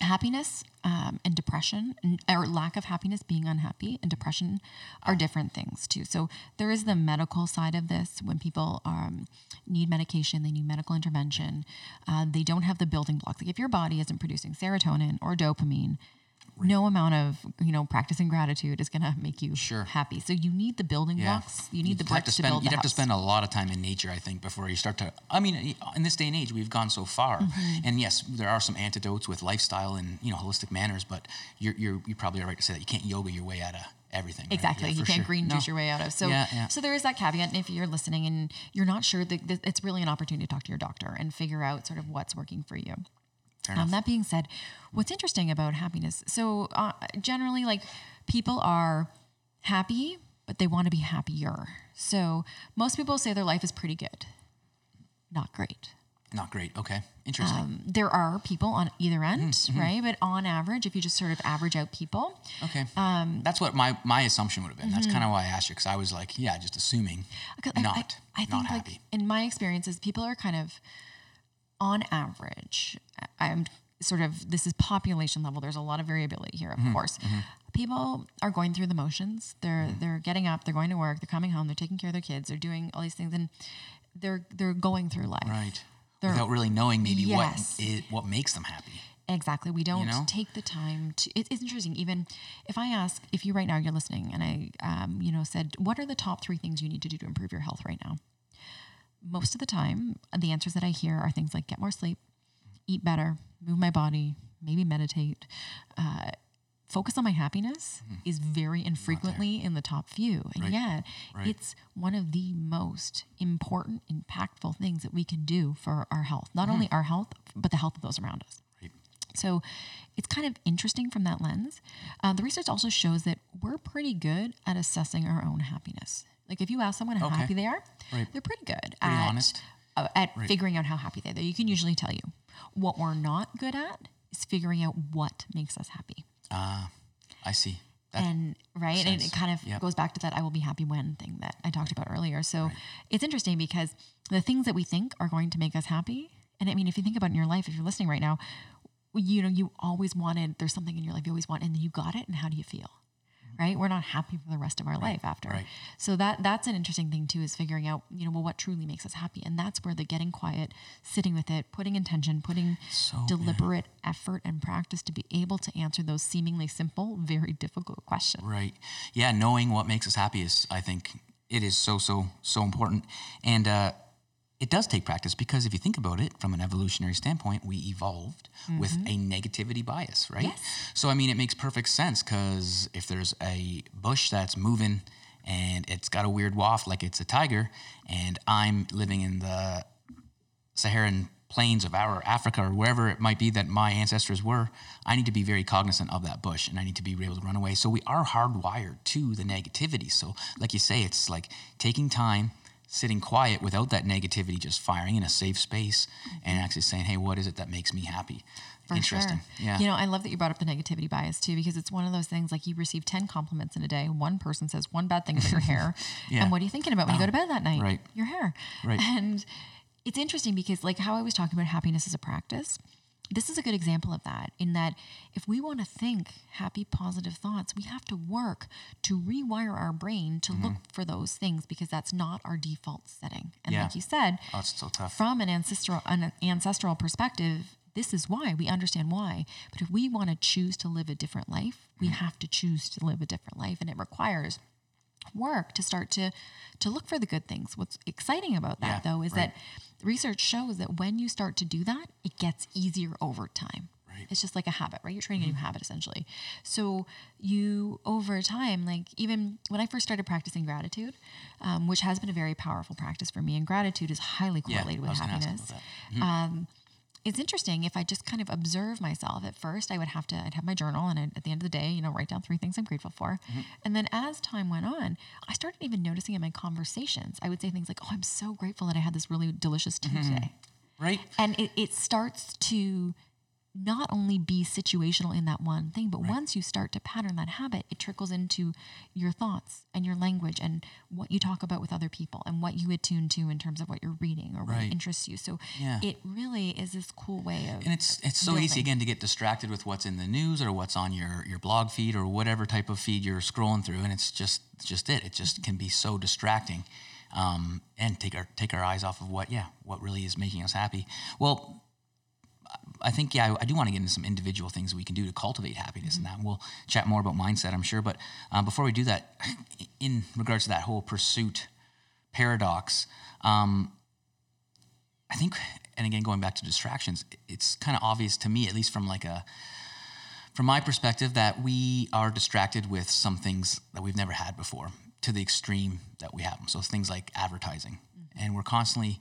happiness um, and depression, or lack of happiness, being unhappy, and depression are different things too. So there is the medical side of this when people um, need medication, they need medical intervention. Uh, they don't have the building blocks. Like if your body isn't producing serotonin or dopamine. No amount of you know practicing gratitude is going to make you Sure. happy. So you need the building Yeah. blocks. You need the You'd have bricks to, spend, build You'd the have to spend a lot of time in nature, I think, before you start to. I mean, in this day and age, we've gone so far, Mm-hmm. and yes, there are some antidotes with lifestyle and you know holistic manners, but you're you're you probably are right to say that you can't yoga your way out of everything. right? Exactly. Yeah, you can't sure. green No. juice your way out of. So, Yeah, yeah. so there is that caveat. And if you're listening and you're not sure, that it's really an opportunity to talk to your doctor and figure out sort of what's working for you. Um, that being said, what's interesting about happiness? So uh, generally, like people are happy, but they want to be happier. So most people say their life is pretty good, not great. Not great. Okay. Interesting. Um, there are people on either end, Mm-hmm, right? But on average, if you just sort of average out people, okay. um, That's what my my assumption would have been. That's mm-hmm. kind of why I asked you because I was like, yeah, just assuming 'Cause I- I- not I, think not like in my experiences, people are kind of on average. I'm sort of this is population level. There's a lot of variability here, of Mm-hmm, course. People are going through the motions. They're Mm-hmm. they're getting up. They're going to work. They're coming home. They're taking care of their kids. They're doing all these things, and they're they're going through life. Right. They're- Without really knowing maybe Yes. what it, what makes them happy. Exactly. We don't know? take the time to. It, it's interesting. Even if I ask, if you right now you're listening, and I, um, you know, said, what are the top three things you need to do to improve your health right now? Most of the time, the answers that I hear are things like get more sleep, eat better, move my body, maybe meditate. Uh, focus on my happiness is very infrequently in the top few. And Mm-hmm. Right. yet, Right. it's one of the most important, impactful things that we can do for our health. Not Mm-hmm. only our health, but the health of those around us. Right. So it's kind of interesting from that lens. Uh, the research also shows that we're pretty good at assessing our own happiness. Like if you ask someone how Okay. happy they are, Right. they're pretty good Pretty at, honest. uh, at figuring out how happy they are. You can usually tell you. What we're not good at is figuring out what makes us happy. Ah, I see. That, and right and it kind of Yep. goes back to that i will be happy when thing that i talked about earlier so it's interesting because the things that we think are going to make us happy and i mean if you think about in your life if you're listening right now you know you always wanted there's something in your life you always want and then you got it and how do you feel right we're not happy for the rest of our life after right. so that that's an interesting thing too is figuring out you know well what truly makes us happy and that's where the getting quiet sitting with it putting intention putting So, deliberate effort and practice to be able to answer those seemingly simple very difficult questions Right. Yeah, knowing what makes us happy is, I think, it is so, so, so important. And uh, it does take practice because if you think about it from an evolutionary standpoint, we evolved mm-hmm. with a negativity bias, right? Yes. So, I mean, it makes perfect sense because if there's a bush that's moving and it's got a weird waft like it's a tiger, and I'm living in the Saharan plains of our Africa or wherever it might be that my ancestors were, I need to be very cognizant of that bush and I need to be able to run away. So we are hardwired to the negativity. So, like you say, it's like taking time, sitting quiet without that negativity just firing in a safe space and actually saying, hey, what is it that makes me happy? For Interesting. Sure. Yeah. You know, I love that you brought up the negativity bias too, because it's one of those things like you receive 10 compliments in a day. One person says one bad thing about your hair. Yeah. And what are you thinking about when you go to bed that night? Right. Your hair. Right. And it's interesting because, like, how I was talking about happiness as a practice, this is a good example of that. In that, if we want to think happy, positive thoughts, we have to work to rewire our brain to look for those things because that's not our default setting. And Yeah. like you said, oh, it's so tough. from an ancestral an ancestral perspective this is why we understand why but if we want to choose to live a different life we Mm-hmm. have to choose to live a different life and it requires work to start to to look for the good things what's exciting about that Yeah, though is right. that research shows that when you start to do that it gets easier over time Right. Mm-hmm. it's just like a habit right you're training a new habit essentially so you over time like even when i first started practicing gratitude um, which has been a very powerful practice for me and gratitude is highly correlated I with was gonna ask happiness about that. um, it's interesting if I just kind of observe myself. At first, I would have to, I'd have my journal, and I'd, at the end of the day, you know, write down three things I'm grateful for. Mm-hmm. And then as time went on, I started even noticing in my conversations, I would say things like, "Oh, I'm so grateful that I had this really delicious tea Mm-hmm. today," Right? and it, it starts to not only be situational in that one thing, but once you start to pattern that habit, it trickles into your thoughts and your language and what you talk about with other people and what you attune to in terms of what you're reading or what interests you. So Yeah. it really is this cool way of and it's it's so easy again to get distracted with what's in the news or what's on your your blog feed or whatever type of feed you're scrolling through and it's just just it. It just can be so distracting um, and take our take our eyes off of what yeah what really is making us happy. Well I think yeah, I, I do want to get into some individual things we can do to cultivate happiness, and that we'll chat more about mindset, I'm sure. But um, before we do that, in regards to that whole pursuit paradox, um, I think, and again going back to distractions, it's kind of obvious to me, at least from like a from my perspective, that we are distracted with some things that we've never had before to the extreme that we have them. So things like advertising, and we're constantly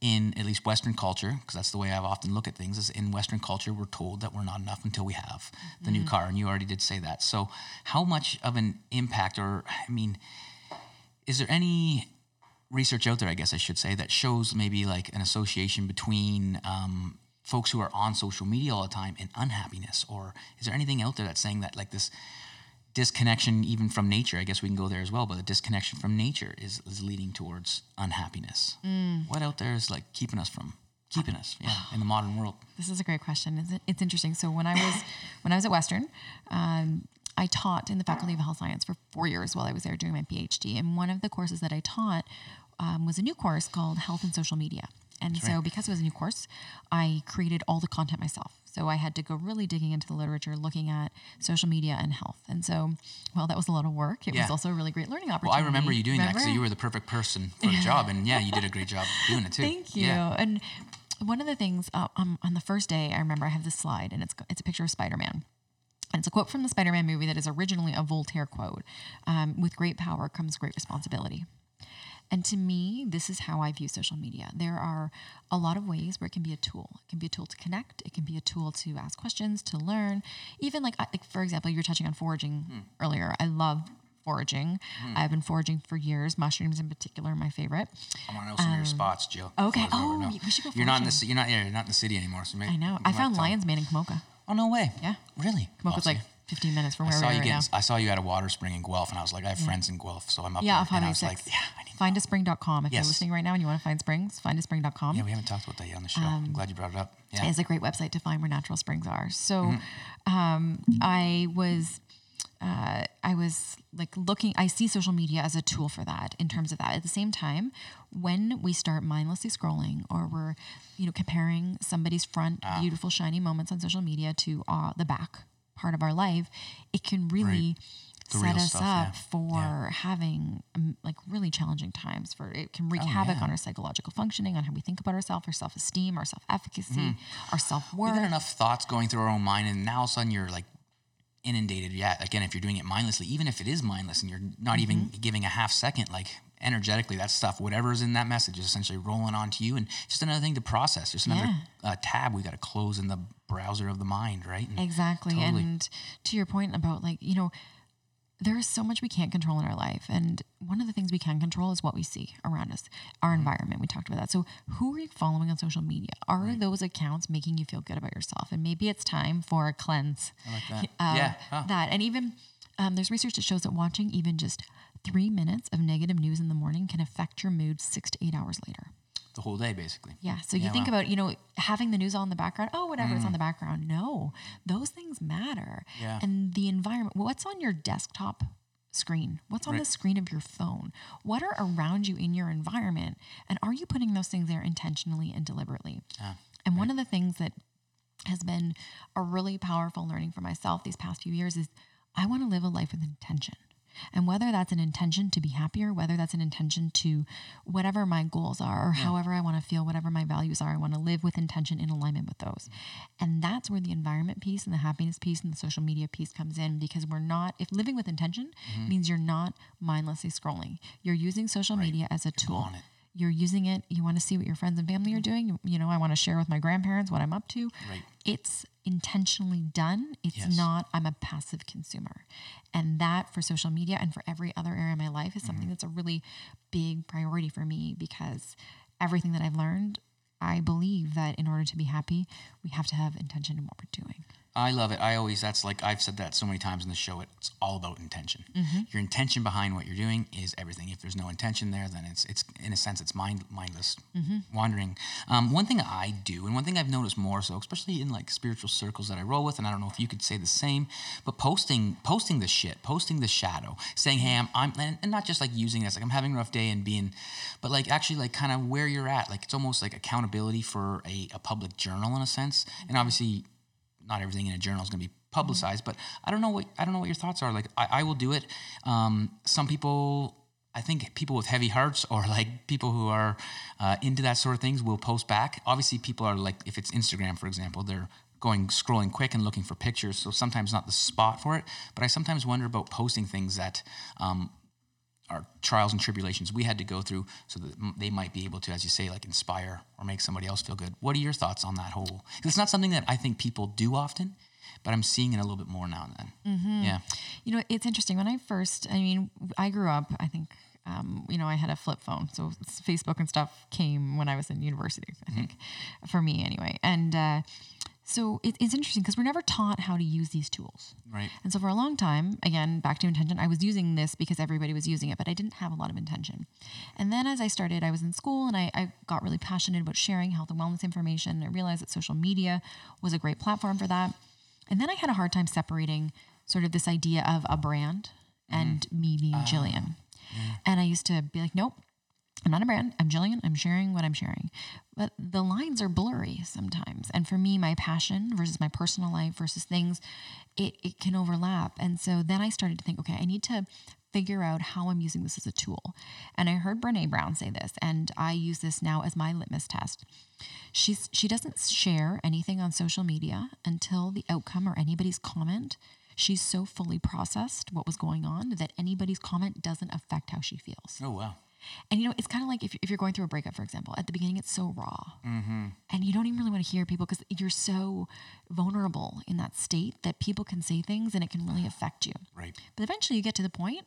in at least Western culture, because that's the way I've often look at things. Is in Western culture, we're told that we're not enough until we have the new car, and you already did say that. So how much of an impact, or I mean, is there any research out there, I guess I should say, that shows maybe like an association between um, folks who are on social media all the time and unhappiness? Or is there anything out there that's saying that like this disconnection even from nature, I guess we can go there as well, but the disconnection from nature is, is leading towards unhappiness? What out there is like keeping us from keeping us, yeah, in the modern world? This is a great question. It's, it's interesting. So when I was when I was at Western, um, I taught in the Faculty of Health Science for four years while I was there doing my PhD. And one of the courses that I taught um, was a new course called Health and Social Media. And so, because it was a new course, I created all the content myself. So I had to go really digging into the literature, looking at social media and health. And so, well, that was a lot of work. It Yeah. was also a really great learning opportunity. Well. I remember you doing that because you were the perfect person for the job, and yeah, you did a great job doing it too. Thank you. Yeah. And one of the things uh, um, on the first day, I remember I have this slide, and it's it's a picture of Spider Man. And it's a quote from the Spider Man movie that is originally a Voltaire quote um, With great power comes great responsibility. And to me, this is how I view social media. There are a lot of ways where it can be a tool. It can be a tool to connect. It can be a tool to ask questions, to learn. Even like, like for example, you were touching on foraging Hmm. earlier. I love foraging. I've been foraging for years. Mushrooms in particular, are my favorite. I want to know some of your spots, Jill. Um, okay. before I go over. Oh, we should go You're not in the you're not yeah, you're not in the city anymore. So maybe I know. I found Lion's Mane in Komoka. Oh no way. Yeah. Really? Komoka's Awesome. like 15 minutes from where I saw we are you right getting, now. I saw you at a water spring in Guelph, and I was like, I have friends in Guelph, so I'm up Yeah, there. off and I was 6. like, yeah, I. Findaspring.com. If Yes. you're listening right now and you want to find springs, findaspring.com. Yeah, we haven't talked about that yet on the show. I'm glad you brought it up. Yeah. is a great website to find where natural springs are. So Mm-hmm. um, I was uh, I was like looking I see social media as a tool for that in terms of that. At the same time, when we start mindlessly scrolling or we're you know comparing somebody's front Ah. beautiful shiny moments on social media to uh, the back part of our life, it can really The set real us stuff, up yeah. for having um, like really challenging times for it can wreak Oh, havoc yeah. on our psychological functioning on how we think about ourselves our self-esteem our self-efficacy our self-worth we've got enough thoughts going through our own mind, and now all of a sudden you're like inundated. Yeah, again, if you're doing it mindlessly, even if it is mindless and you're not even Mm-hmm. giving a half second, like energetically, that stuff, whatever is in that message, is essentially rolling onto you, and just another thing to process. Just another uh, tab we got to close in the browser of the mind, right? And Exactly. Totally. And to your point about like, you know, there is so much we can't control in our life. And one of the things we can control is what we see around us, our Mm-hmm. environment. We talked about that. So, who are you following on social media? Are those accounts making you feel good about yourself? And maybe it's time for a cleanse. I like that. uh, yeah. Oh. That. And even um, there's research that shows that watching even just three minutes of negative news in the morning can affect your mood six to eight hours later. The whole day, basically. Yeah. So you Yeah, think wow. about, you know, having the news on in the background. Oh, whatever, it's on mm. the background. No, those things matter. Yeah. And the environment, what's on your desktop screen? What's on the screen of your phone? What are around you in your environment? And are you putting those things there intentionally and deliberately? And one of the things that has been a really powerful learning for myself these past few years is I want to live a life with intention. And whether that's an intention to be happier, whether that's an intention to whatever my goals are, or however I want to feel, whatever my values are, I want to live with intention in alignment with those. And that's where the environment piece and the happiness piece and the social media piece comes in because we're not, if living with intention mm-hmm. means you're not mindlessly scrolling, you're using social media as a tool. on it. You're using it you want to see what your friends and family are doing you know i want to share with my grandparents what i'm up to Right. it's intentionally done it's Yes. not i'm a passive consumer and that for social media and for every other area of my life is Mm-hmm. something that's a really big priority for me because everything that i've learned I believe that in order to be happy, we have to have intention in what we're doing. I love it. I always that's like I've said that so many times in the show. It's all about intention. Your intention behind what you're doing is everything. If there's no intention there, then it's it's in a sense it's mind mindless wandering. Um, one thing I do, and one thing I've noticed more so, especially in like spiritual circles that I roll with, and I don't know if you could say the same, but posting posting the shit, posting the shadow, saying hey, I'm, I'm and, and not just like using it as like I'm having a rough day and being, but like actually like kind of where you're at. Like it's almost like accountability for a, a public journal in a sense, and obviously not everything in a journal is going to be publicized, but I don't know what I don't know what your thoughts are. Like I, I will do it. Um, some people, I think people with heavy hearts or like people who are uh, into that sort of things will post back. Obviously, people are like if it's Instagram, for example, they're going scrolling quick and looking for pictures, so sometimes not the spot for it. But I sometimes wonder about posting things that. Um, our trials and tribulations we had to go through so that they might be able to as you say like inspire or make somebody else feel good what are your thoughts on that whole it's not something that i think people do often but i'm seeing it a little bit more now and then yeah You know, it's interesting. When I first, I mean, I grew up, I think, um, you know, I had a flip phone. So Facebook and stuff came when I was in university, I think, for me anyway. And uh, so it, it's interesting because we're never taught how to use these tools. right And so for a long time, again, back to intention, I was using this because everybody was using it, but I didn't have a lot of intention. And then as I started, I was in school and I, I got really passionate about sharing health and wellness information. I realized that social media was a great platform for that. And then I had a hard time separating sort of this idea of a brand and mm. me being ah. Gillian. Mm. And I used to be like, nope, I'm not a brand. I'm Gillian. I'm sharing what I'm sharing. But the lines are blurry sometimes. And for me, my passion versus my personal life versus things, it, it can overlap. And so then I started to think, okay, I need to figure out how I'm using this as a tool. And I heard Brene Brown say this, and I use this now as my litmus test. She's she doesn't share anything on social media until the outcome or anybody's comment. She's so fully processed what was going on that anybody's comment doesn't affect how she feels. oh wow And you know, it's kind of like if, if you're going through a breakup, for example, at the beginning, it's so raw. And you don't even really want to hear people because you're so vulnerable in that state that people can say things and it can really affect you. right But eventually you get to the point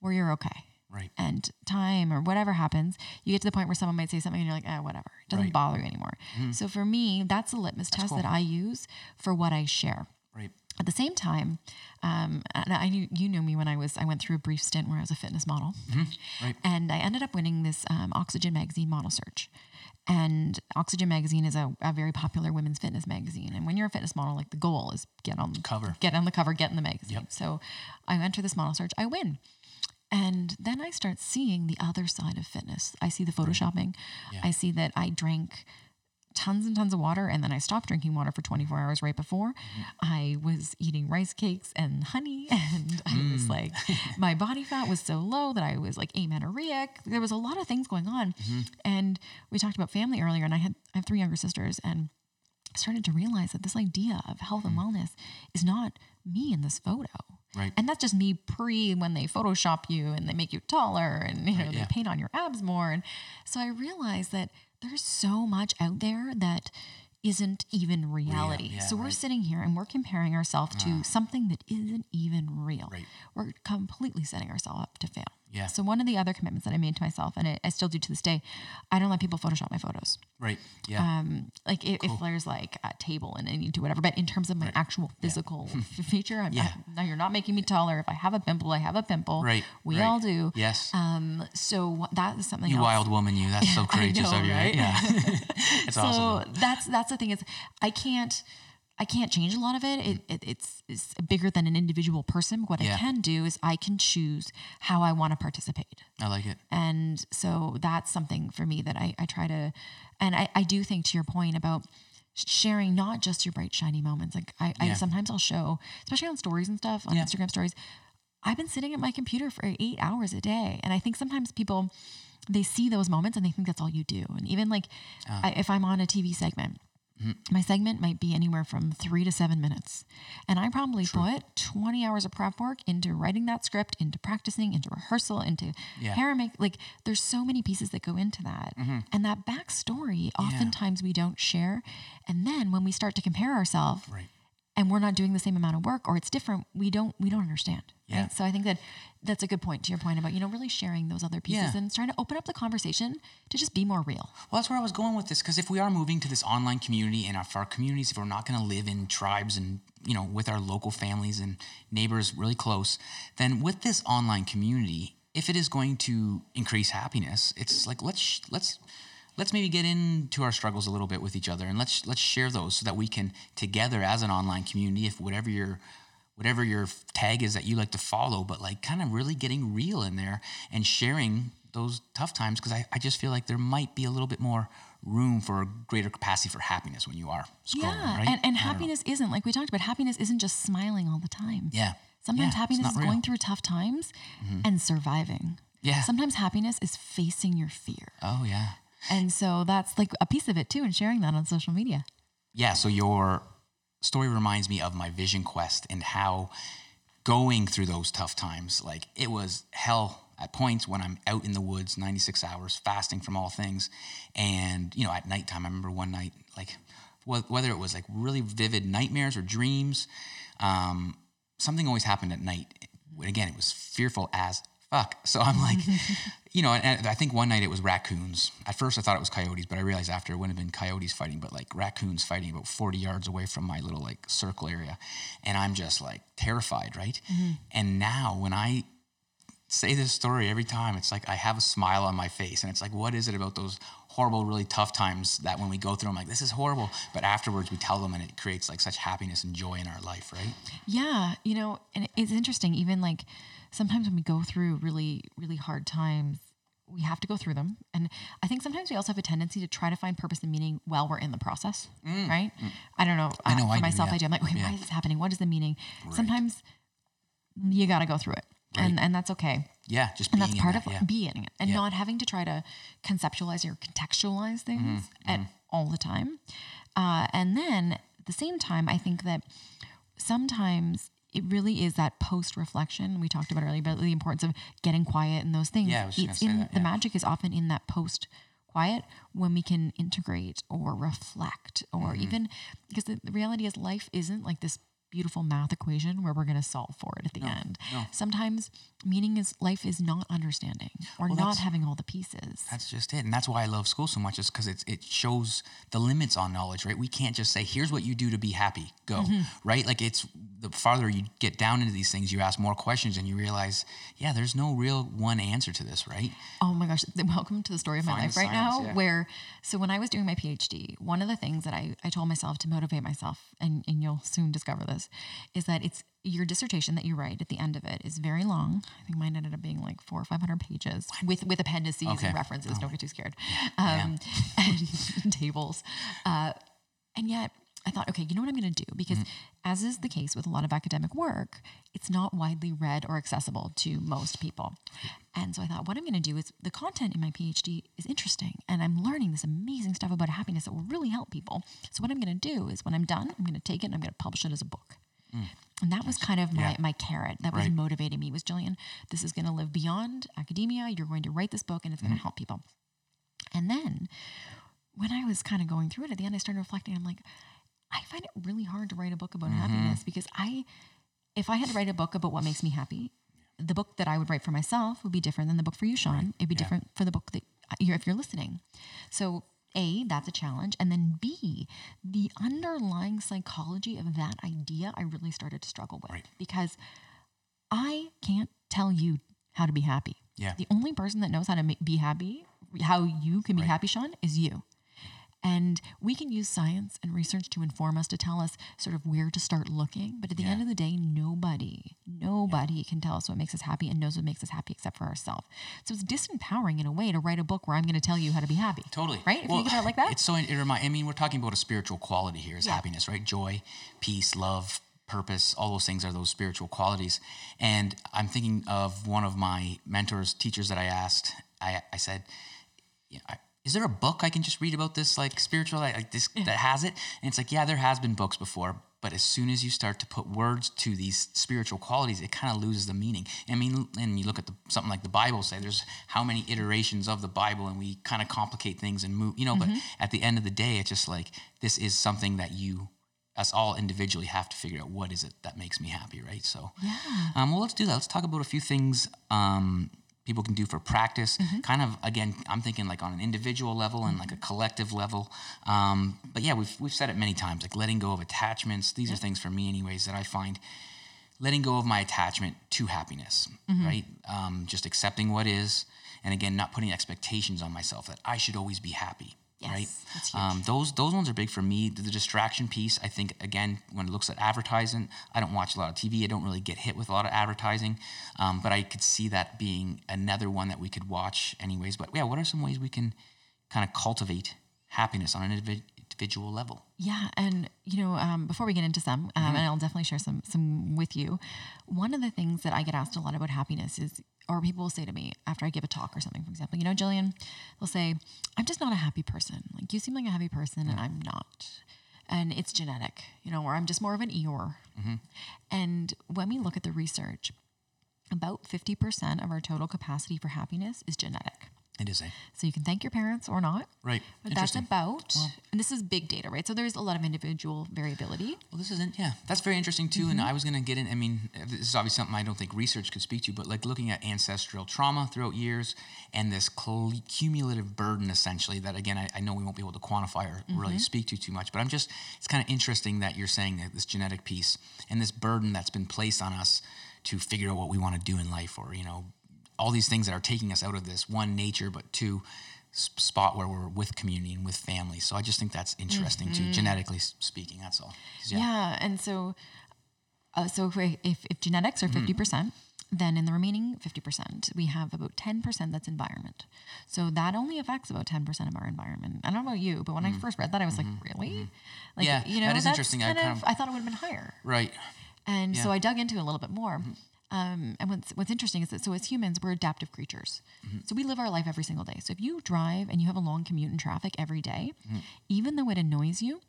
where you're okay. right And time or whatever happens, you get to the point where someone might say something and you're like, eh, whatever. It doesn't Right. bother you anymore. So for me, that's a litmus test that I use for what I share. At the same time, um, and I knew you knew me when I was I went through a brief stint where I was a fitness model, right. and I ended up winning this um, Oxygen magazine model search. And Oxygen magazine is a, a very popular women's fitness magazine. And when you're a fitness model, like the goal is get on the Cover. get on the cover, get in the magazine. So I enter this model search, I win. And then I start seeing the other side of fitness. I see the photoshopping. I see that I drank tons and tons of water and then I stopped drinking water for 24 hours right before. I was eating rice cakes and honey and I was mm. like my body fat was so low that I was like amenorrheic. There was a lot of things going on. Mm-hmm. And we talked about family earlier and I had I have three younger sisters and I started to realize that this idea of health and mm. wellness is not me in this photo. Right. And that's just me pre when they Photoshop you and they make you taller and you know they yeah. paint on your abs more. And so I realized that there's so much out there that isn't even reality. yeah, so we're right. sitting here and we're comparing ourselves to uh-huh. something that isn't even real. Right. We're completely setting ourselves up to fail. Yeah. So one of the other commitments that I made to myself, and I, I still do to this day, I don't let people Photoshop my photos. right yeah Um, like if, if there's like a table and I need to whatever, but in terms of my actual physical f- feature, I'm, Yeah. I, no, you're not making me taller. If I have a pimple, I have a pimple. right We right. all do. yes Um, so that is something you else. wild woman you that's so courageous know, of you right? right, yeah it's so awesome that's that's the thing is I can't I can't change a lot of it. It, it it's, it's bigger than an individual person. What Yeah. I can do is I can choose how I want to participate. i like it And so that's something for me that I, I try to, and I, I do think to your point about sharing not just your bright, shiny moments. Like I, I sometimes I'll show, especially on stories and stuff, on Yeah. Instagram stories, I've been sitting at my computer for eight hours a day. And I think sometimes people, they see those moments and they think that's all you do. And even like Ah. I, if I'm on a TV segment. My segment might be anywhere from three to seven minutes. And I probably put 20 hours of prep work into writing that script, into practicing, into rehearsal, into Yeah. Mm-hmm. hair make. Like, there's so many pieces that go into that. And that backstory, oftentimes we don't share. And then when we start to compare ourselves, right and we're not doing the same amount of work or it's different, we don't we don't understand. Yeah. Right. So I think that that's a good point to your point about, you know, really sharing those other pieces Yeah. and trying to open up the conversation to just be more real. Well, that's where I was going with this because if we are moving to this online community and if our communities, if we're not going to live in tribes and you know with our local families and neighbors really close, then with this online community, if it is going to increase happiness, it's like let's let's let's maybe get into our struggles a little bit with each other and let's let's share those so that we can together as an online community, if whatever your whatever your tag is that you like to follow, but like kind of really getting real in there and sharing those tough times because I, I just feel like there might be a little bit more room for a greater capacity for happiness when you are scrolling, yeah. right? And, and know. happiness isn't like we talked about, happiness isn't just smiling all the time. Yeah. Sometimes Yeah, happiness is real. Mm-hmm. going through tough times and surviving. Yeah. Sometimes happiness is facing your fear. Oh yeah. And so that's like a piece of it too, and sharing that on social media. yeah, so your story reminds me of my vision quest and how going through those tough times, like it was hell at points when I'm out in the woods, 96 hours, fasting from all things. And, you know, at nighttime, I remember one night, like whether it was like really vivid nightmares or dreams, um, something always happened at night. And again, it was fearful as fuck. So I'm like, you know, and, I think one night it was raccoons. At first I thought it was coyotes, but I realized after it wouldn't have been coyotes fighting, but like raccoons fighting about 40 yards away from my little like circle area. And I'm just like terrified, right? Mm-hmm. And now when I say this story every time, it's like I have a smile on my face. And it's like, what is it about those horrible, really tough times that when we go through them, like, this is horrible. But afterwards we tell them and it creates like such happiness and joy in our life, right? Yeah, you know, and it's interesting. Even like sometimes when we go through really, really hard times, we have to go through them. And I think sometimes we also have a tendency to try to find purpose and meaning while we're in the process, right? I don't know. Mm, I know uh, I for do, myself, yeah. I do. I'm like, wait, why is this happening? What is the meaning? Sometimes you got to go through it, and and that's okay. Yeah, just And being that's in part that, of yeah. being it and Yeah. not having to try to conceptualize or contextualize things Mm-hmm, at all the time. Uh, and then at the same time, I think that sometimes it really is that post reflection we talked about earlier about the importance of getting quiet and those things. Yeah, I was it's in that, the magic is often in that post quiet when we can integrate or reflect or Mm-hmm. even because the, the reality is life isn't like this beautiful math equation where we're going to solve for it at the end. no. Sometimes meaning is life is not understanding or Well, not having all the pieces. That's just it, and that's why I love school so much. Is because it it shows the limits on knowledge, right? We can't just say, "Here's what you do to be happy." Go Mm-hmm. right. Like it's the farther you get down into these things, you ask more questions, and you realize, yeah, there's no real one answer to this, right? Oh my gosh, welcome to the story of my Find life right science, now. yeah. Where, so when I was doing my PhD, one of the things that I, I told myself to motivate myself, and, and you'll soon discover this, is that it's your dissertation that you write at the end of it is very long. I think mine ended up being like four or 500 pages with, with appendices Okay. and references. Don't get too scared. Um, and tables. Uh, and yet I thought, okay, you know what I'm going to do? Because mm. as is the case with a lot of academic work, it's not widely read or accessible to most people. And so I thought, what I'm going to do is the content in my PhD is interesting and I'm learning this amazing stuff about happiness that will really help people. So what I'm going to do is when I'm done, I'm going to take it and I'm going to publish it as a book. Mm. And that was kind of my, Yeah. my carrot that was Right. motivating me was Gillian, this is going to live beyond academia. You're going to write this book and it's going to mm. help people. And then when I was kind of going through it at the end, I started reflecting. I'm like, I find it really hard to write a book about mm-hmm. happiness because I, if I had to write a book about what makes me happy, the book that I would write for myself would be different than the book for you, Shawn. It'd be different for the book that you're, if you're listening. So A, that's a challenge. And then B, the underlying psychology of that idea, I really started to struggle with Right. because I can't tell you how to be happy. Yeah. The only person that knows how to be happy, how you can be happy, Shawn, is you. And we can use science and research to inform us, to tell us sort of where to start looking. But at the end of the day, nobody, nobody can tell us what makes us happy and knows what makes us happy except for ourselves. So it's disempowering in a way to write a book where I'm going to tell you how to be happy. Totally. Right? If you think about it like that? It's so it remind. I mean, we're talking about a spiritual quality here is Yeah. happiness, right? Joy, peace, love, purpose. All those things are those spiritual qualities. And I'm thinking of one of my mentors, teachers that I asked. I, I said, yeah, I, is there a book I can just read about this like spiritual like, this that has it? And it's like, yeah, there has been books before, but as soon as you start to put words to these spiritual qualities, it kind of loses the meaning. I mean, and you look at the, something like the Bible, say there's how many iterations of the Bible, and we kind of complicate things and move, you know. But at the end of the day, it's just like this is something that you us all individually have to figure out what is it that makes me happy, right? So, Yeah. um, well, let's do that. Let's talk about a few things um, people can do for practice. Mm-hmm. Kind of again, I'm thinking like on an individual level and like a collective level. Um, but yeah, we've we've said it many times, like letting go of attachments. These are things for me, anyways, that I find letting go of my attachment to happiness, Mm-hmm. right? Um, just accepting what is, and again, not putting expectations on myself that I should always be happy. Yes, right. that's huge. Um, those those ones are big for me. The, the distraction piece, I think, again, when it looks at advertising, I don't watch a lot of TV. I don't really get hit with a lot of advertising, um, but I could see that being another one that we could watch, anyways. But yeah, what are some ways we can kind of cultivate happiness on an individ- individual level? Yeah, and you know, um, before we get into some, um, and I'll definitely share some some with you. One of the things that I get asked a lot about happiness is, or people will say to me after I give a talk or something, for example, you know, Gillian, they'll say, "I'm just not a happy person. Like you seem like a happy person, and I'm not." And it's genetic, you know, or I'm just more of an Eeyore. And when we look at the research, about 50% of our total capacity for happiness is genetic. It is a So you can thank your parents or not. right. But that's about, and this is big data, right? So there's a lot of individual variability. Well, this isn't. Yeah, that's very interesting too. Mm-hmm. And I was going to get in. I mean, this is obviously something I don't think research could speak to, but like looking at ancestral trauma throughout years and this cumulative burden, essentially, that again, I, I know we won't be able to quantify or Mm-hmm. really speak to too much. But I'm just, it's kind of interesting that you're saying that this genetic piece and this burden that's been placed on us to figure out what we want to do in life, or you know, all these things that are taking us out of this one nature, but two spot where we're with community and with family. So I just think that's interesting too, mm-hmm. genetically speaking. That's all. Mm-hmm. Yeah, and so, uh, so if, if if genetics are mm-hmm. 50 percent, then in the remaining fifty percent, we have about ten percent that's environment. So that only affects about ten percent of our environment. I don't know about you, but when I mm. first read that, I was like, mm-hmm. really? Like, Yeah, you know, that is interesting. I Kind of, of- I thought it would have been higher. Right. And so I dug into it a little bit more. Um, and what's, what's interesting is that so as humans, we're adaptive creatures. Mm-hmm. So we live our life every single day. So if you drive and you have a long commute in traffic every day, mm-hmm. even though it annoys you,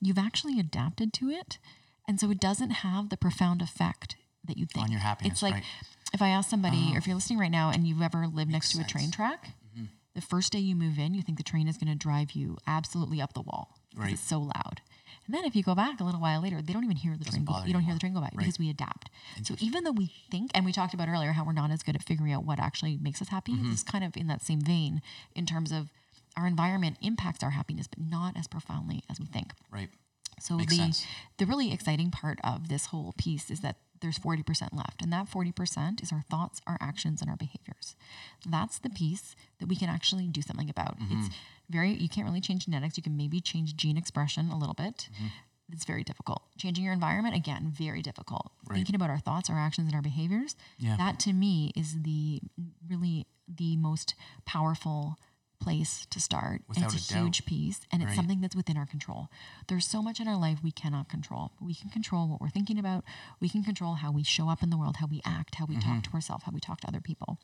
you've actually adapted to it. And so it doesn't have the profound effect that you think. On your happiness, It's like right. if I ask somebody, or if you're listening right now and you've ever lived next to a train sense. track, mm-hmm. the first day you move in, you think the train is going to drive you absolutely up the wall Right. it's so loud. And then if you go back a little while later, they don't even hear the train go. You don't hear the train go by because we adapt. So even though we think, and we talked about earlier how we're not as good at figuring out what actually makes us happy, Mm-hmm. it's kind of in that same vein in terms of our environment impacts our happiness, but not as profoundly as we think. Right. So Makes the sense. the really exciting part of this whole piece is that there's 40% left and that 40% is our thoughts, our actions and our behaviors. That's the piece that we can actually do something about. Mm-hmm. It's very you can't really change genetics, you can maybe change gene expression a little bit. Mm-hmm. It's very difficult. Changing your environment again, very difficult. Thinking about our thoughts, our actions and our behaviors, Yeah. that to me is the really the most powerful place to start. Without it's a a huge piece and it's something that's within our control. There's so much in our life we cannot control. We can control what we're thinking about. We can control how we show up in the world, how we act, how we Mm-hmm. talk to ourselves, how we talk to other people.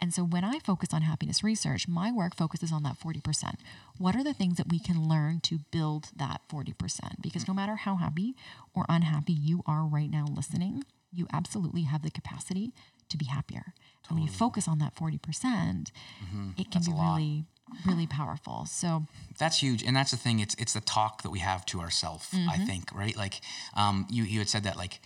And so when I focus on happiness research, my work focuses on that 40%. What are the things that we can learn to build that 40%? Because no matter how happy or unhappy you are right now listening, you absolutely have the capacity to be happier. And when you focus on that 40%, it can That's be really, really powerful. So That's huge, and that's the thing. It's it's the talk that we have to ourselves. I Mm-hmm. think, right? Like, um, you you had said that like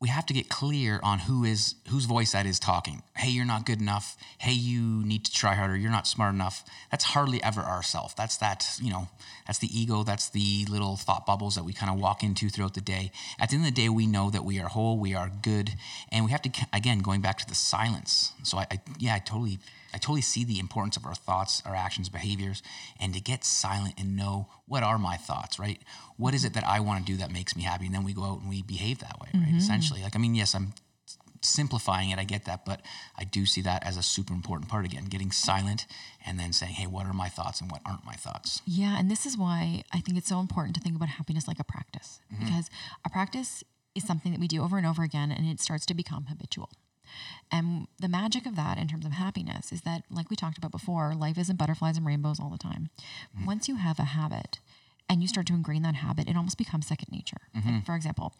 we have to get clear on who is whose voice that is talking. Hey, you're not good enough. Hey, you need to try harder. You're not smart enough. That's hardly ever ourself. That's that you know. That's the ego. That's the little thought bubbles that we kind of walk into throughout the day. At the end of the day, we know that we are whole. We are good, and we have to again going back to the silence. So I, I yeah, I totally I totally see the importance of our thoughts, our actions, behaviors, and to get silent and know what are my thoughts, right? What is it that I want to do that makes me happy? And then we go out and we behave that way, right? Mm-hmm. Essentially. Like, I mean, yes, I'm simplifying it, I get that, but I do see that as a super important part again, getting silent and then saying, hey, what are my thoughts and what aren't my thoughts? Yeah, and this is why I think it's so important to think about happiness like a practice mm-hmm. because a practice is something that we do over and over again and it starts to become habitual. And the magic of that in terms of happiness is that, like we talked about before, life isn't butterflies and rainbows all the time. Mm-hmm. Once you have a habit and you start to ingrain that habit, it almost becomes second nature. Like, for example,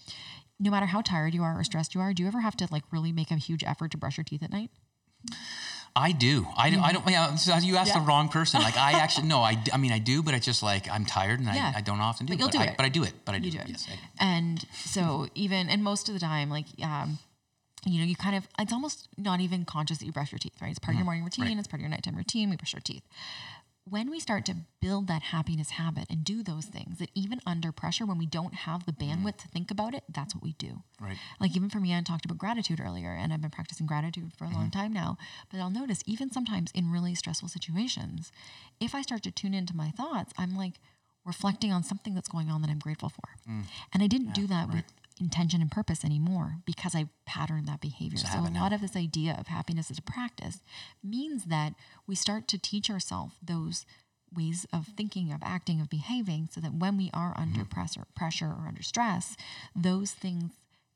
no matter how tired you are or stressed you are, do you ever have to like really make a huge effort to brush your teeth at night? I do. I do. I don't. Yeah, so you asked Yeah. the wrong person. Like I actually no. I, I mean I do, but it's just like I'm tired and Yeah. I, I don't often do. But you'll do I, it. But I do it. But I do. Do it. Yes. I do. And so even and most of the time, like um, you know, you kind of it's almost not even conscious that you brush your teeth, right? It's part of your morning routine, Mm-hmm. Right. it's part of your nighttime routine, we brush our teeth. When we start to build that happiness habit and do those things, that even under pressure, when we don't have the bandwidth to think about it, that's what we do. Mm-hmm. Right. Like even for me, I talked about gratitude earlier, and I've been practicing gratitude for a long Mm-hmm. time now. But I'll notice even sometimes in really stressful situations, if I start to tune into my thoughts, I'm like reflecting on something that's going on that I'm grateful for. Mm. And I didn't do that with intention and purpose anymore because I patterned that behavior. a So a now. lot of this idea of happiness as a practice means that we start to teach ourselves those ways of thinking, of acting, of behaving, so that when we are under Mm-hmm. pressure, pressure or under stress, those things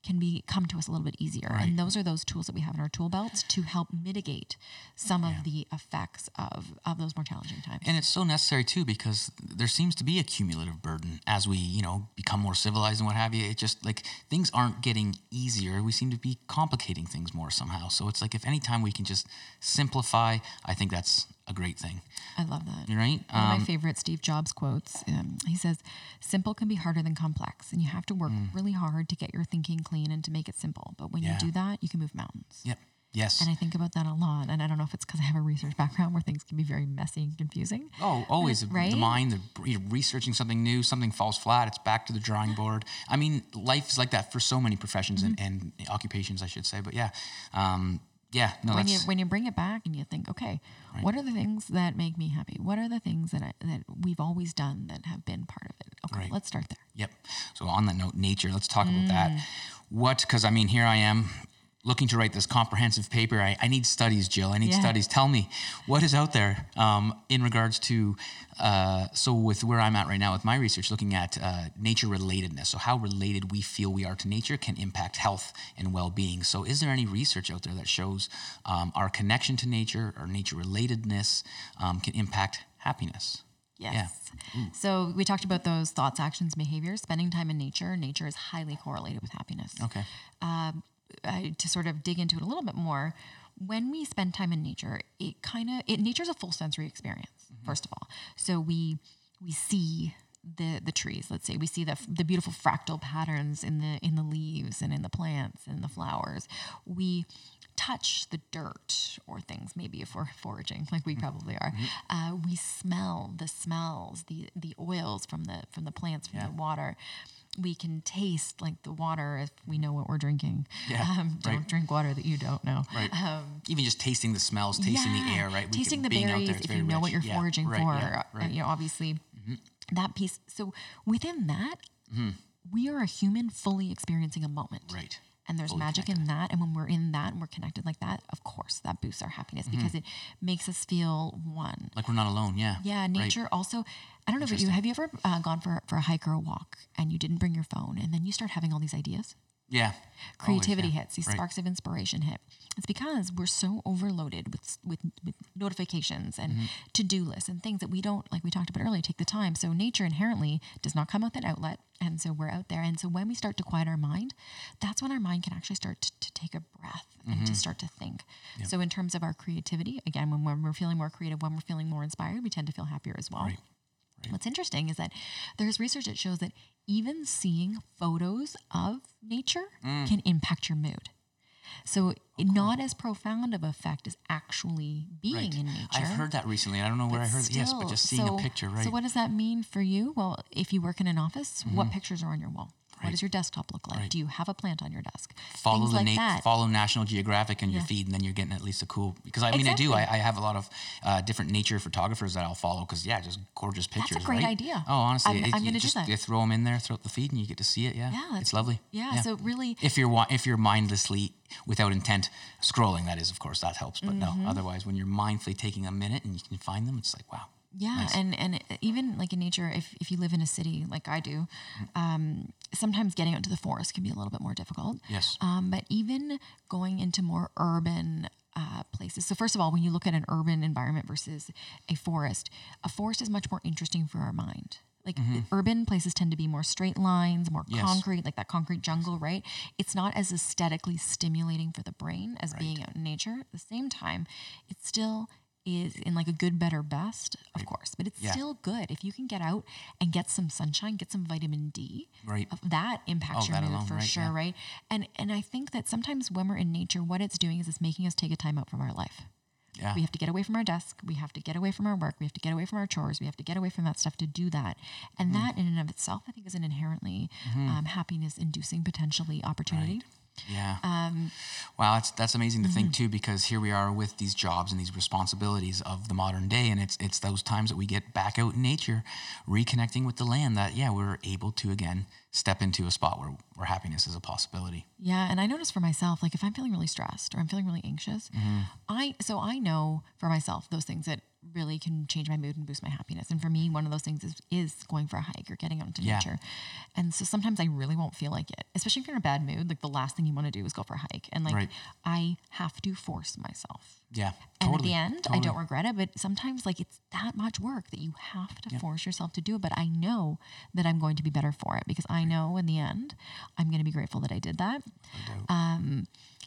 can be come to us a little bit easier. Right. And those are those tools that we have in our tool belts to help mitigate some of the effects of, of those more challenging times. And it's so necessary too because there seems to be a cumulative burden as we, you know, become more civilized and what have you. It just like things aren't getting easier. We seem to be complicating things more somehow. So it's like if any time we can just simplify, I think that's a great thing. I love that. You're right. One of Um, my favorite Steve Jobs quotes. Um, he says, "Simple can be harder than complex, and you have to work really hard to get your thinking clean and to make it simple. But when Mm. Yeah. you do that, you can move mountains." yep. Yes. And I think about that a lot. And I don't know if it's because I have a research background where things can be very messy and confusing. Oh, always Right? the mind. The, you're researching something new, something falls flat. It's back to the drawing board. I mean, life is like that for so many professions Mm-hmm. and, and occupations, I should say. But yeah, um, yeah, no, when you when you bring it back and you think, okay, what are the things that make me happy? What are the things that I, that we've always done that have been part of it? Okay, Right. let's start there. Yep. So on that note, nature. Let's talk about Mm. that. What? Because I mean, here I am looking to write this comprehensive paper. I, I need studies, Jill. I need Yeah. studies. Tell me what is out there um, in regards to. Uh, so with where I'm at right now with my research, looking at uh, nature relatedness. So how related we feel we are to nature can impact health and well-being. So is there any research out there that shows um, our connection to nature or nature relatedness um, can impact happiness? Yes. So we talked about those thoughts, actions, behaviors. Spending time in nature. Nature is highly correlated with happiness. Okay. Uh, to sort of dig into it a little bit more, when we spend time in nature, it kind of it nature's a full sensory experience. First of all, so we we see the the trees. Let's say we see the the beautiful fractal patterns in the in the leaves and in the plants and the flowers. We touch the dirt or things maybe if we're foraging like we probably are uh, we smell the smells the the oils from the from the plants from the water we can taste like the water if we know what we're drinking Yeah, um, don't right. drink water that you don't know Right. um, Even just tasting the smells, tasting the air, right? We can- tasting the berries there, if you know what you're Yeah, foraging right, for yeah, uh, right. Mm-hmm. you know obviously that piece so within that we are a human fully experiencing a moment Right. And there's Fully magic in that and when we're in that and we're connected like that of course that boosts our happiness Mm-hmm. because it makes us feel one Like we're not alone. Yeah. yeah Right. nature also i don't know about you have you ever uh, gone for, for a hike or a walk and you didn't bring your phone and then you start having all these ideas Yeah. creativity Always, yeah. hits these Right. sparks of inspiration hit it's because we're so overloaded with with, with notifications and Mm-hmm. to-do lists and things that we don't like we talked about earlier take the time so nature inherently does not come with an outlet and so we're out there and so when we start to quiet our mind that's when our mind can actually start to, to take a breath and Mm-hmm. to start to think so in terms of our creativity again when, when we're feeling more creative when we're feeling more inspired we tend to feel happier as well Right. What's interesting is that there's research that shows that even seeing photos of nature Mm. can impact your mood. So, not as profound of effect as actually being Right. in nature. I've heard that recently. I don't know where I heard it. Yes, but just seeing so- a picture, right? So, what does that mean for you? Well, if you work in an office, what pictures are on your wall? What Right. does your desktop look like? Right. Do you have a plant on your desk? follow Things the like na- that. follow National Geographic in your Yeah. feed, and then you're getting at least a cool. Because I mean, I do. I, I have a lot of uh, different nature photographers that I'll follow. Because yeah, just gorgeous pictures. That's a great right? idea. Oh, honestly, I'm- it- I'm you gonna do just, that. You throw them in there throughout the feed, and you get to see it. Yeah, Yeah, it's lovely. Yeah, so really, if you're wa- if you're mindlessly without intent scrolling, that is, of course, that helps. But Mm-hmm. no, otherwise, when you're mindfully taking a minute and you can find them, it's like wow. Yeah, Nice. and and even like in nature, if if you live in a city like I do, Mm-hmm. um, sometimes getting out to the forest can be a little bit more difficult. Yes. Um, but even going into more urban uh, places. So first of all, when you look at an urban environment versus a forest, a forest is much more interesting for our mind. Like urban places tend to be more straight lines, more Yes. concrete, like that concrete jungle, right? It's not as aesthetically stimulating for the brain as being out in nature. At the same time, it's still is in like a good, better, best, of course, but it's Yeah. still good if you can get out and get some sunshine, get some vitamin D. Right. That impacts Oh, your that mood for right, sure, yeah. right? And and I think that sometimes when we're in nature, what it's doing is it's making us take a time out from our life. Yeah. We have to get away from our desk. We have to get away from our work. We have to get away from our chores. We have to get away from that stuff to do that. And Mm-hmm. that, in and of itself, I think, is an inherently um, happiness-inducing potentially opportunity. Yeah. Um, wow, that's that's amazing to mm-hmm. think too, because here we are with these jobs and these responsibilities of the modern day, and it's it's those times that we get back out in nature, reconnecting with the land. That yeah, we're able to again step into a spot where where happiness is a possibility. Yeah, and I notice for myself, like if I'm feeling really stressed or I'm feeling really anxious, Mm-hmm. I so I know for myself those things that really can change my mood and boost my happiness. And for me, one of those things is is going for a hike or getting out into Yeah. nature. And so sometimes I really won't feel like it, especially if you're in a bad mood. Like the last thing you want to do is go for a hike, and like Right. I have to force myself. Yeah, And totally. at the end, I don't regret it, but sometimes like it's that much work that you have to force yourself to do it. But I know that I'm going to be better for it because I know in the end, I'm going to be grateful that I did that. Um,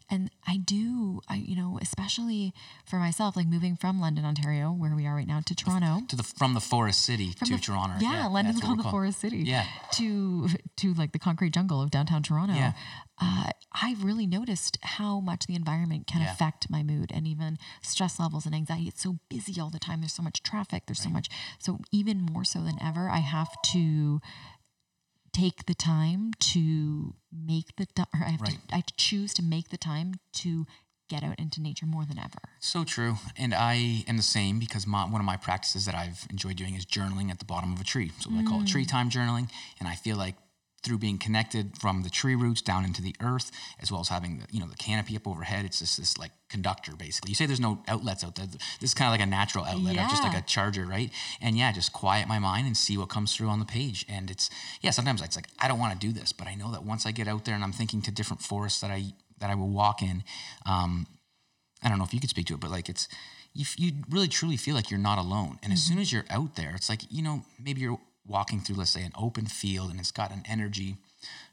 and I do, I you know, especially for myself, like moving from London, Ontario, where we are right now, to Toronto. to the from the forest city to the- Toronto. Yeah, London's that's called the Forest City. Yeah. To to like the concrete jungle of downtown Toronto. Yeah. Uh, I've really noticed how much the environment can Yeah. affect my mood and even stress levels and anxiety. It's so busy all the time. There's so much traffic. There's so much. So even more so than ever, I have to take the time to make the I have Right. to I choose to make the time to get out into nature more than ever. So true. And I am the same because my, one of my practices that I've enjoyed doing is journaling at the bottom of a tree. So I call it Mm. tree time journaling. And I feel like through being connected from the tree roots down into the earth, as well as having the, you know, the canopy up overhead, it's just this like conductor basically. You say there's no outlets out there. This is kind of like a natural outlet, or just like a charger, right? And yeah, just quiet my mind and see what comes through on the page. And it's, yeah, sometimes it's like, I don't want to do this, but I know that once I get out there and I'm thinking to different forests that I, that I will walk in, um, I don't know if you could speak to it, but like it's you, f- you really truly feel like you're not alone. And as soon as you're out there, it's like you know maybe you're walking through let's say an open field and it's got an energy.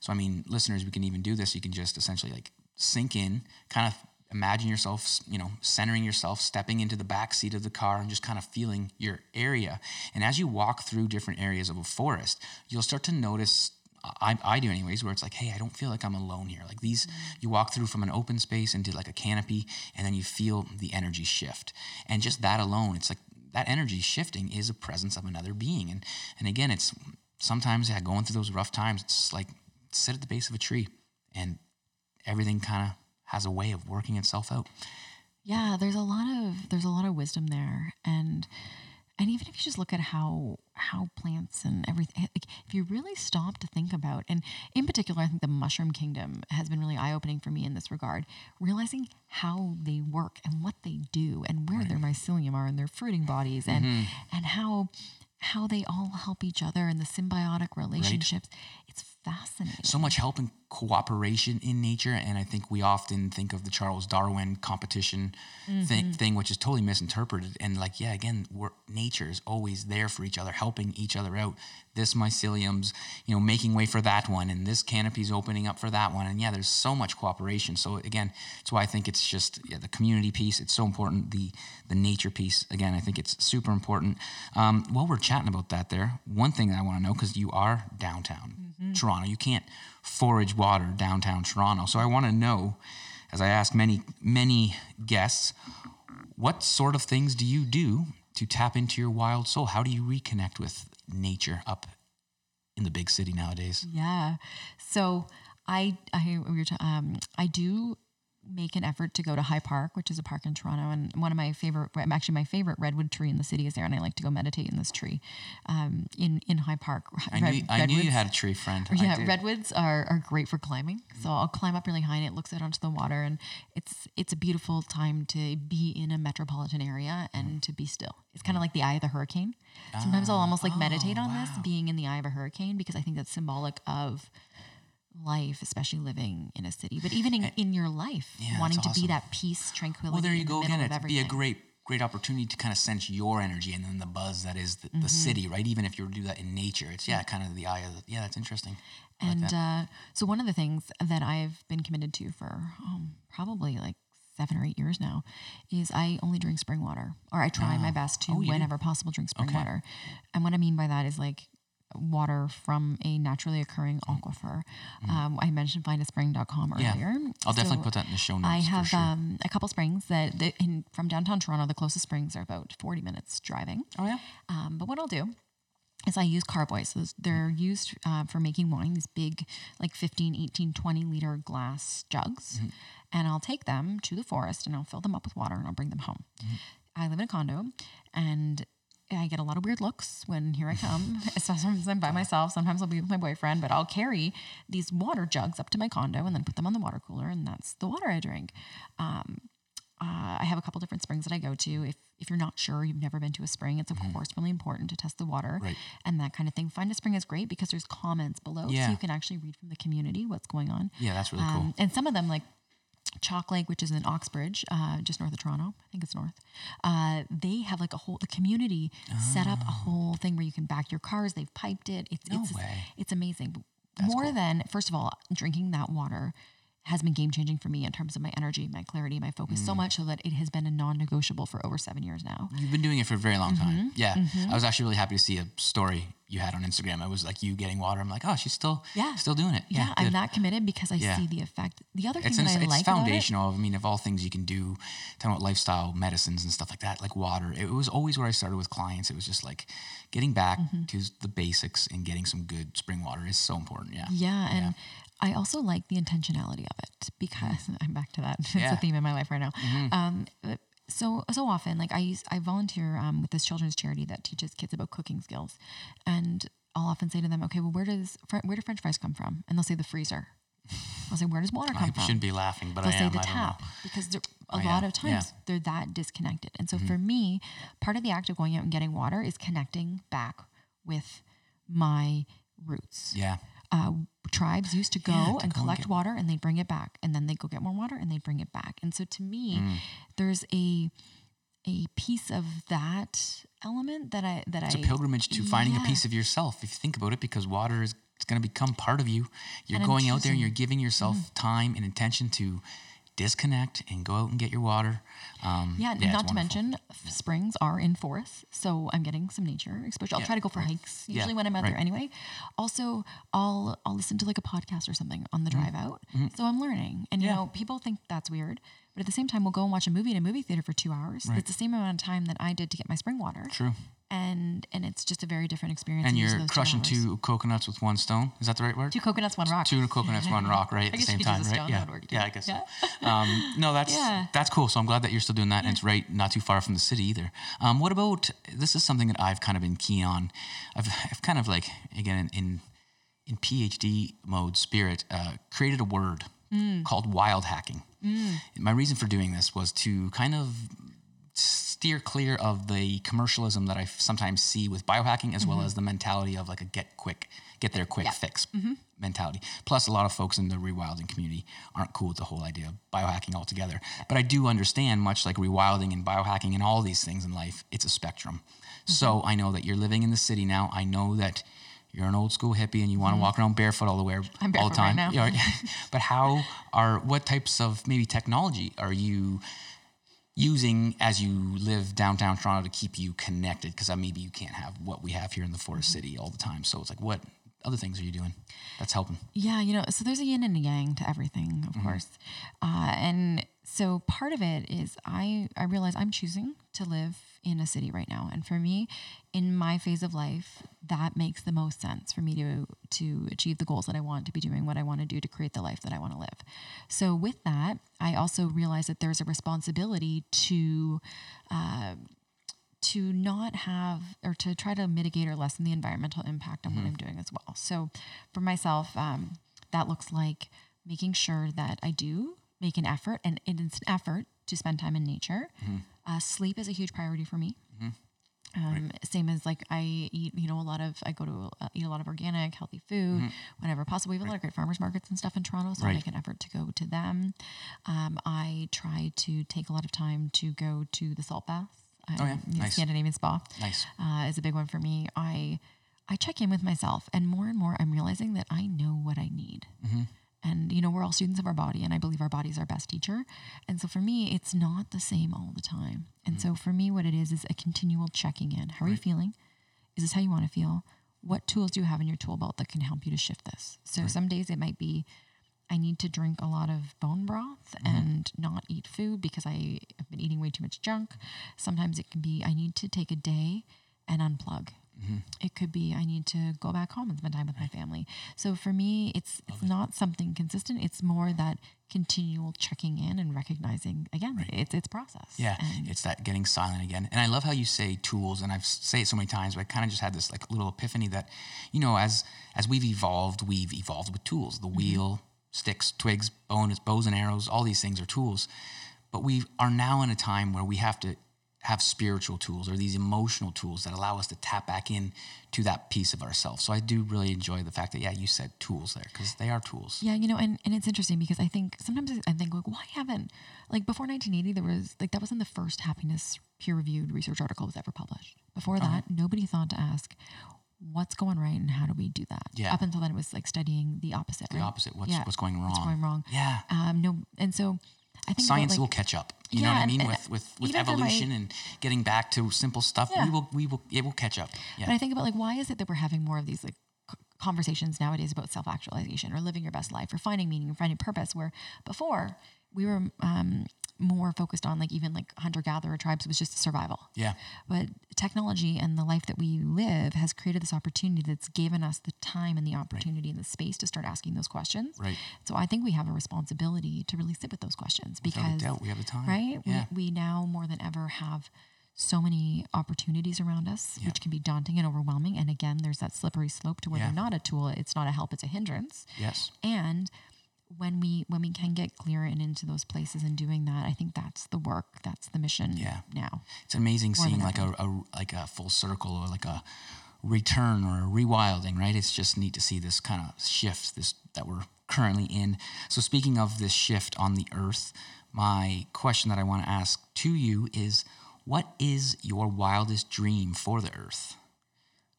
So I mean, listeners, we can even do this. You can just essentially like sink in, kind of imagine yourself, you know, centering yourself, stepping into the back seat of the car and just kind of feeling your area. And as you walk through different areas of a forest, you'll start to notice I, I do anyways where it's like hey i don't feel like i'm alone here like these mm-hmm. you walk through from an open space into like a canopy and then you feel the energy shift and just that alone it's like that energy shifting is a presence of another being. And and again it's sometimes yeah going through those rough times it's like sit at the base of a tree and everything kind of has a way of working itself out. Yeah, there's a lot of there's a lot of wisdom there, and and even if you just look at how how plants and everything, eh, like if you really stop to think about, and in particular, I think the mushroom kingdom has been really eye opening for me in this regard, realizing how they work and what they do, and where their mycelium are and their fruiting bodies, and mm-hmm. and how how they all help each other and the symbiotic relationships. It's fascinating. so much help and cooperation in nature and i think we often think of the charles darwin competition thing, thing which is totally misinterpreted and like yeah again we're, nature is always there for each other helping each other out. This mycelium's you know making way for that one and this canopy's opening up for that one and yeah there's so much cooperation. So again that's why i think it's just yeah, the community piece it's so important the the nature piece again i think it's super important. Um, while we're chatting about that there one thing i want to know because you are downtown toronto. You can't forage water downtown toronto. So i want to know as i ask many many guests what sort of things do you do to tap into your wild soul? How do you reconnect with nature up in the big city nowadays? Yeah. So I I we were ta- um I do make an effort to go to High Park, which is a park in Toronto, and one of my favorite, actually my favorite redwood tree in the city is there, and I like to go meditate in this tree, um, in in High Park. I, knew, I knew you had a tree friend yeah, redwoods are, are great for climbing. So I'll climb up really high and it looks out onto the water and it's it's a beautiful time to be in a metropolitan area and to be still. It's kind of like the eye of the hurricane. Sometimes I'll almost like meditate on this, being in the eye of a hurricane, because I think that's symbolic of life, especially living in a city. But even in, in your life, Yeah, wanting that's to be that peace, tranquility. well there you the go middle again it'd be a great great opportunity to kind of sense your energy and then the buzz that is the, Mm-hmm. the city, right? Even if you were to do that in nature, it's yeah, kind of the eye of the, yeah, that's interesting. I like And that. uh, so one of the things that I've been committed to for um, probably like seven or eight years now is I only drink spring water, or I try my best to, Oh, whenever possible, drink spring Okay. water. And what I mean by that is like water from a naturally occurring aquifer. Um, I mentioned findaspring.com Mm. Yeah. I'll definitely put that in the show notes. I have sure. um, a couple springs that, in, from downtown Toronto, the closest springs are about 40 minutes driving. oh yeah, Um, but what I'll do is I use carboys. So they're used uh, for making wine, these big, like 15, 18, 20 liter glass jugs. And I'll take them to the forest and I'll fill them up with water and I'll bring them home. I live in a condo and I get a lot of weird looks when here I come. Sometimes I'm by myself, sometimes I'll be with my boyfriend, but I'll carry these water jugs up to my condo and then put them on the water cooler, and that's the water I drink. Um, uh, I have a couple different springs that I go to. If if you're not sure, you've never been to a spring, it's of course really important to test the water Mm-hmm. Right. and that kind of thing. Find a spring is great because there's comments below, Yeah. so you can actually read from the community what's going on. yeah, that's really cool. Um, and some of them, like Chalk Lake, which is in Uxbridge, uh, just north of Toronto, I think it's north. Uh, they have like a whole the community set up a whole thing where you can back your cars. They've piped it. It's Oh. No it's way. it's amazing. But More than first of all, drinking that water has been game changing for me in terms of my energy, my clarity, my focus. Mm. So much so that it has been a non negotiable for over seven years now. You've been doing it for a very long Mm-hmm. time. Yeah. I was actually really happy to see a story you had on Instagram. I was like you getting water. I'm like, oh, she's still Yeah. still doing it. Yeah, Yeah, I'm that committed because I Yeah. see the effect. The other thing It's, that an, I it's like about it, foundational. I mean, of all things you can do, talking about lifestyle medicines and stuff like that, like water. It was always where I started with clients. It was just like getting back Mm-hmm. to the basics and getting some good spring water is so important. Yeah. Yeah, and I also like the intentionality of it because I'm back to that. It's Yeah. a theme in my life right now. Um, so so often, like I use, I volunteer um, with this children's charity that teaches kids about cooking skills, and I'll often say to them, "Okay, well, where does fr- where do French fries come from?" And they'll say the freezer. I'll say, "Where does water come I from?" shouldn't be laughing, but they'll I say am. the I tap because a Oh, lot yeah. of times Yeah. they're that disconnected. And so for me, part of the act of going out and getting water is connecting back with my roots Yeah. Uh, tribes used to go Yeah, to and go and collect get- water and they'd bring it back and then they'd go get more water and they'd bring it back and so to me Mm. there's a a piece of that element that i that I It's i a pilgrimage to finding a piece of yourself. If you think about it, because water is it's going to become part of you. You're And going out there and you're giving yourself Mm-hmm. time and intention to disconnect and go out and get your water. Um, yeah, it's not to mention springs are in forests, so I'm getting some nature exposure. I'll Yeah, try to go for hikes Yeah, usually when I'm out there anyway. Also, I'll I'll listen to like a podcast or something on the drive out, so I'm learning. And you Mm-hmm. Know, people think that's weird, but at the same time, we'll go and watch a movie in a movie theater for two hours. Right. It's the same amount of time that I did to get my spring water. True. And and it's just a very different experience. And in each of you're crushing two coconuts with one stone. Is that the right word? two coconuts, one rock. Two coconuts, one rock, right? At the same time, right? Yeah. Yeah, I guess. Yeah. So. Um, no, that's Yeah. that's cool. So I'm glad that you're still doing that, and it's right, not too far from the city either. Um, what about this? Is something that I've kind of been keen on. I've, I've kind of like again in in PhD mode spirit uh, created a word Mm. called wild hacking. My reason for doing this was to kind of steer clear of the commercialism that I sometimes see with biohacking, as well mm-hmm. as the mentality of like a get quick, get there quick fix mm-hmm. mentality. Plus, a lot of folks in the rewilding community aren't cool with the whole idea of biohacking altogether. But I do understand, much like rewilding and biohacking and all these things in life, it's a spectrum. Mm-hmm. So I know that you're living in the city now. I know that you're an old school hippie and you want to walk around barefoot all the way all the right time. now. But how are what types of maybe technology are you using as you live downtown Toronto to keep you connected? Because maybe you can't have what we have here in the Forest Mm-hmm. City all the time. So it's like, what other things are you doing that's helping? Yeah, you know, so there's a yin and a yang to everything, of course. Uh, and so part of it is I, I realize I'm choosing to live in a city right now. And for me, in my phase of life, that makes the most sense for me to to achieve the goals that I want to be doing, what I want to do to create the life that I want to live. So with that, I also realize that there's a responsibility to uh, to not have or to try to mitigate or lessen the environmental impact on what I'm doing as well. So for myself, um, that looks like making sure that I do make an effort, and it is an effort to spend time in nature. Uh, sleep is a huge priority for me. Um, Same as like I eat, you know, a lot of I go to uh, eat a lot of organic, healthy food whenever possible. We have a lot of great farmers markets and stuff in Toronto, so I make an effort to go to them. Um, I try to take a lot of time to go to the salt baths. Oh, yeah. Nice. Scandinavian spa Nice. uh, is a big one for me. I I check in with myself, and more and more, I'm realizing that I know what I need. And you know, we're all students of our body, and I believe our body is our best teacher. And so for me, it's not the same all the time. And mm. so for me, what it is is a continual checking in. How are you feeling? Is this how you want to feel? What tools do you have in your tool belt that can help you to shift this? So some days it might be I need to drink a lot of bone broth mm-hmm. and not eat food because I have been eating way too much junk. Sometimes it can be I need to take a day and unplug. Mm-hmm. It could be I need to go back home and spend time with my family. So for me, it's it's not something consistent. It's more that continual checking in and recognizing again, it's it's process. Yeah, And it's that getting silent again. And I love how you say tools, and I've say it so many times, but I kind of just had this like little epiphany that, you know, as as we've evolved, we've evolved with tools. The mm-hmm. wheel, sticks, twigs, bones, bows and arrows, all these things are tools. But we are now in a time where we have to have spiritual tools or these emotional tools that allow us to tap back in to that piece of ourselves. So I do really enjoy the fact that yeah, you said tools there because they are tools. Yeah, you know, and, and it's interesting because I think sometimes I think like, why haven't like before 1980 there was like that wasn't the first happiness peer reviewed research article was ever published. Before Uh-huh. that, nobody thought to ask what's going right and how do we do that. Yeah. Up until then, it was like studying the opposite. The right? opposite. What's Yeah. what's going wrong? What's going wrong? Yeah. Um, no, and so I think about, science like, will catch up. You know what I mean? and with with, with even for my- evolution and getting back to simple stuff, Yeah. we will we will it will catch up. But I think about like why is it that we're having more of these like conversations nowadays about self actualization or living your best life or finding meaning and finding purpose? Where before we were um, more focused on like even like hunter gatherer tribes was just survival. Yeah. But technology and the life that we live has created this opportunity that's given us the time and the opportunity and the space to start asking those questions. Right. So I think we have a responsibility to really sit with those questions because doubt, we have the time. right? Yeah. We, we now more than ever have so many opportunities around us, which can be daunting and overwhelming. And again, there's that slippery slope to where Yeah. they're not a tool, it's not a help, it's a hindrance. Yes. And when we when we can get clear and into those places and doing that, I think that's the work, that's the mission Yeah. now. It's amazing More seeing like a, a like a full circle or like a return or a rewilding, right? It's just neat to see this kind of shift this that we're currently in. So speaking of this shift on the earth, my question that I want to ask to you is what is your wildest dream for the earth?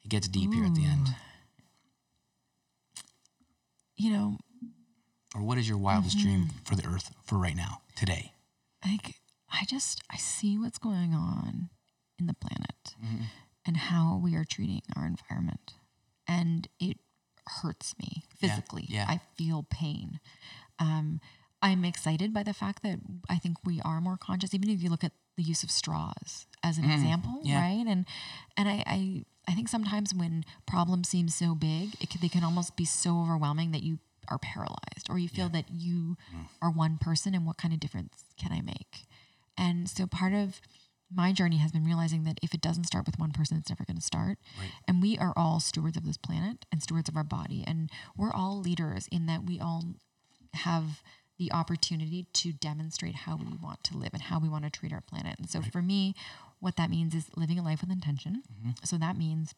It gets deep here at the end. You know, Or what is your wildest dream Mm-hmm. for the earth for right now, today? like I just I see what's going on in the planet Mm-hmm. and how we are treating our environment. And it hurts me physically. yeah. I feel pain. Um, I'm excited by the fact that I think we are more conscious, even if you look at the use of straws as an example, Mm-hmm. yeah. right? And and I, I I think sometimes when problems seem so big, it can, they can almost be so overwhelming that you are paralyzed, or you feel that you Mm. are one person, and what kind of difference can I make? And so part of my journey has been realizing that if it doesn't start with one person, it's never going to start. Right. And we are all stewards of this planet and stewards of our body. And we're all leaders in that we all have the opportunity to demonstrate how we want to live and how we want to treat our planet. And so for me, what that means is living a life with intention. So that means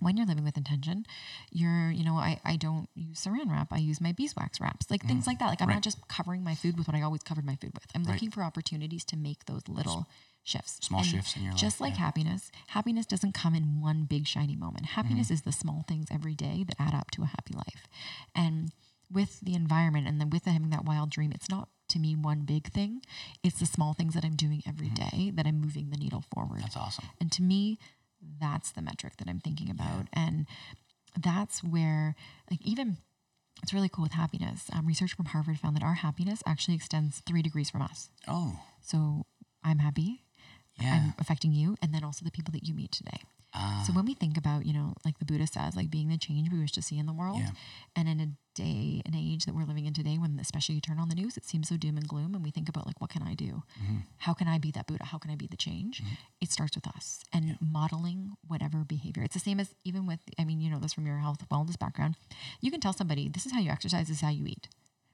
when you're living with intention, you're, you know, I, I don't use saran wrap. I use my beeswax wraps, like things like that. Like I'm Right. not just covering my food with what I always covered my food with. I'm looking for opportunities to make those little shifts. Small And shifts in your life, Just like yeah. happiness, happiness doesn't come in one big shiny moment. Happiness Mm-hmm. is the small things every day that add up to a happy life. And with the environment and then with having that wild dream, it's not to me one big thing. It's the small things that I'm doing every day that I'm moving the needle forward. That's awesome. And to me, that's the metric that I'm thinking about. And that's where, like, even it's really cool with happiness. Um, research from Harvard found that our happiness actually extends three degrees from us. Oh, So I'm happy, yeah. I'm affecting you, and then also the people that you meet today. Ah, So when we think about, you know, like the Buddha says, like being the change we wish to see in the world, Yeah. and in a day and age that we're living in today, when especially you turn on the news, it seems so doom and gloom, and we think about like, what can I do? Mm-hmm. How can I be that Buddha? How can I be the change? It starts with us and modeling whatever behavior. It's the same as even with, I mean, you know this from your health wellness background. You can tell somebody this is how you exercise, this is how you eat,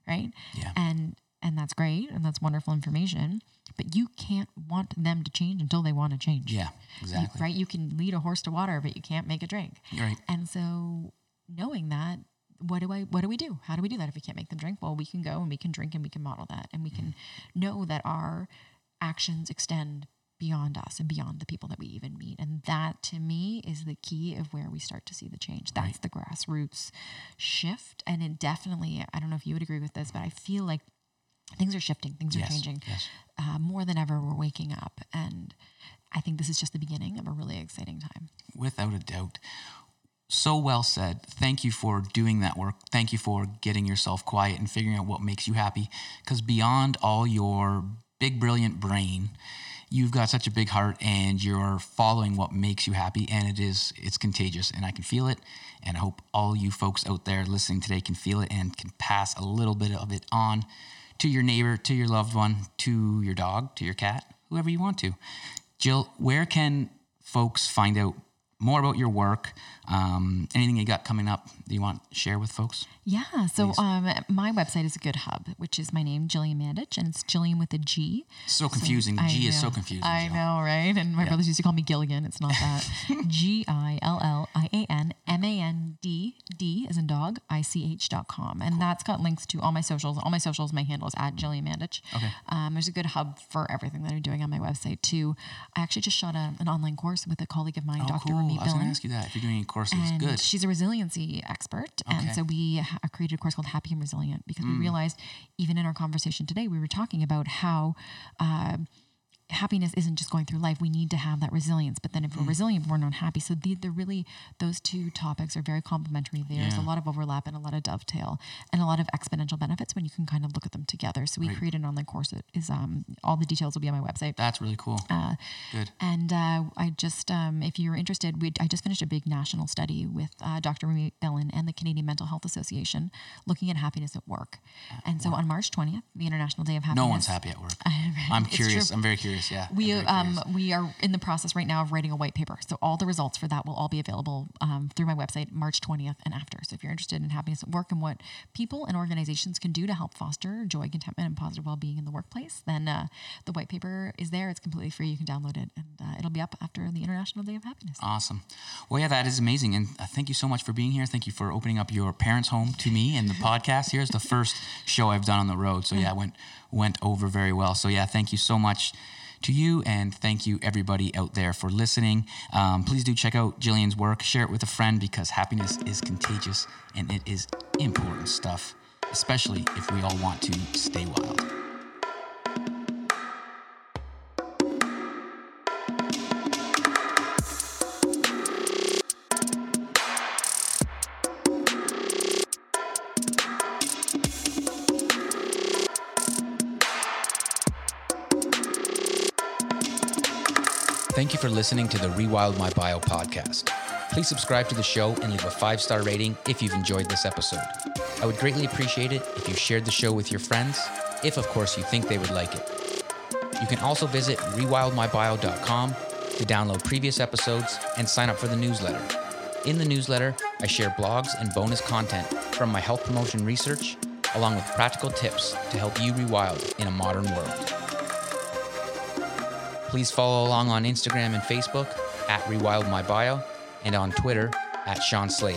right? Yeah. And and that's great and that's wonderful information. But you can't want them to change until they want to change. Yeah, You- exactly. right? You can lead a horse to water, but you can't make it drink. Right. And so knowing that, what do I what do we do? How do we do that if we can't make them drink? Well, we can go and we can drink and we can model that and we can know that our actions extend beyond us and beyond the people that we even meet. And that to me is the key of where we start to see the change. That's the grassroots shift. And it definitely, I don't know if you would agree with this, but I feel like things are shifting, things are Yes, changing. yes. Uh, more than ever, we're waking up. And I think this is just the beginning of a really exciting time. Without a doubt. So well said. Thank you for doing that work. Thank you for getting yourself quiet and figuring out what makes you happy. Because beyond all your big, brilliant brain, you've got such a big heart and you're following what makes you happy. And it is, it's contagious. And I can feel it. And I hope all you folks out there listening today can feel it and can pass a little bit of it on to your neighbor, to your loved one, to your dog, to your cat, whoever you want to. Jill, where can folks find out more about your work? Um, anything you got coming up that you want to share with folks? Yeah. So um, my website is a good hub, which is my name, Gillian Mandich, and it's Gillian with a G. So confusing. I G is so confusing. I Jill. know, right? And my brothers used to call me Gilligan. It's not that. G I L L I A N M A N D D as in dog, I C H dot com. And that's got links to all my socials. All my socials, my handle is at Gillian Mandich. Okay. Um, there's a good hub for everything that I'm doing on my website too. I actually just shot a, an online course with a colleague of mine, Oh, Dr. cool. Rumeet I was going to ask you that. If you're doing any courses, And good. she's a resiliency expert. And Okay. so we created a course called Happy and Resilient because Mm. we realized, even in our conversation today, we were talking about how. Uh, happiness isn't just going through life we need to have that resilience but then if Mm. we're resilient we're not happy so the, they're really those two topics are very complementary there's Yeah. a lot of overlap and a lot of dovetail and a lot of exponential benefits when you can kind of look at them together so we Right. created an online course that is um, all the details will be on my website That's really cool. uh, good. and uh, I just, um, if you're interested, we I just finished a big national study with uh, Dr. Rumeet Billan and the Canadian Mental Health Association looking at happiness at work. And so on March 20th, the International Day of Happiness. No one's happy at work. I'm curious. true. I'm very curious. Yeah. We um we are in the process right now of writing a white paper. So all the results for that will all be available um, through my website March 20th and after. So if you're interested in happiness at work and what people and organizations can do to help foster joy, contentment, and positive well-being in the workplace, then uh, the white paper is there. It's completely free. You can download it, and uh, it'll be up after the International Day of Happiness. Awesome. Well, yeah, that is amazing. And uh, thank you so much for being here. Thank you for opening up your parents' home to me and the podcast. Here's the first show I've done on the road. So, yeah, it went, went over very well. So, yeah, thank you so much to you. And thank you, everybody out there, for listening. Um, please do check out Gillian's work. Share it with a friend because happiness is contagious and it is important stuff, especially if we all want to stay wild. Thank you for listening to the Rewild My Bio podcast. Please subscribe to the show and leave a five star rating if you've enjoyed this episode. I would greatly appreciate it if you shared the show with your friends, if of course you think they would like it. You can also visit rewildmybio.com to download previous episodes and sign up for the newsletter. In the newsletter, I share blogs and bonus content from my health promotion research, along with practical tips to help you rewild in a modern world. Please follow along on Instagram and Facebook at RewildMyBio and on Twitter at Shawn Slade.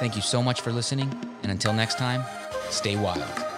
Thank you so much for listening, and until next time, stay wild.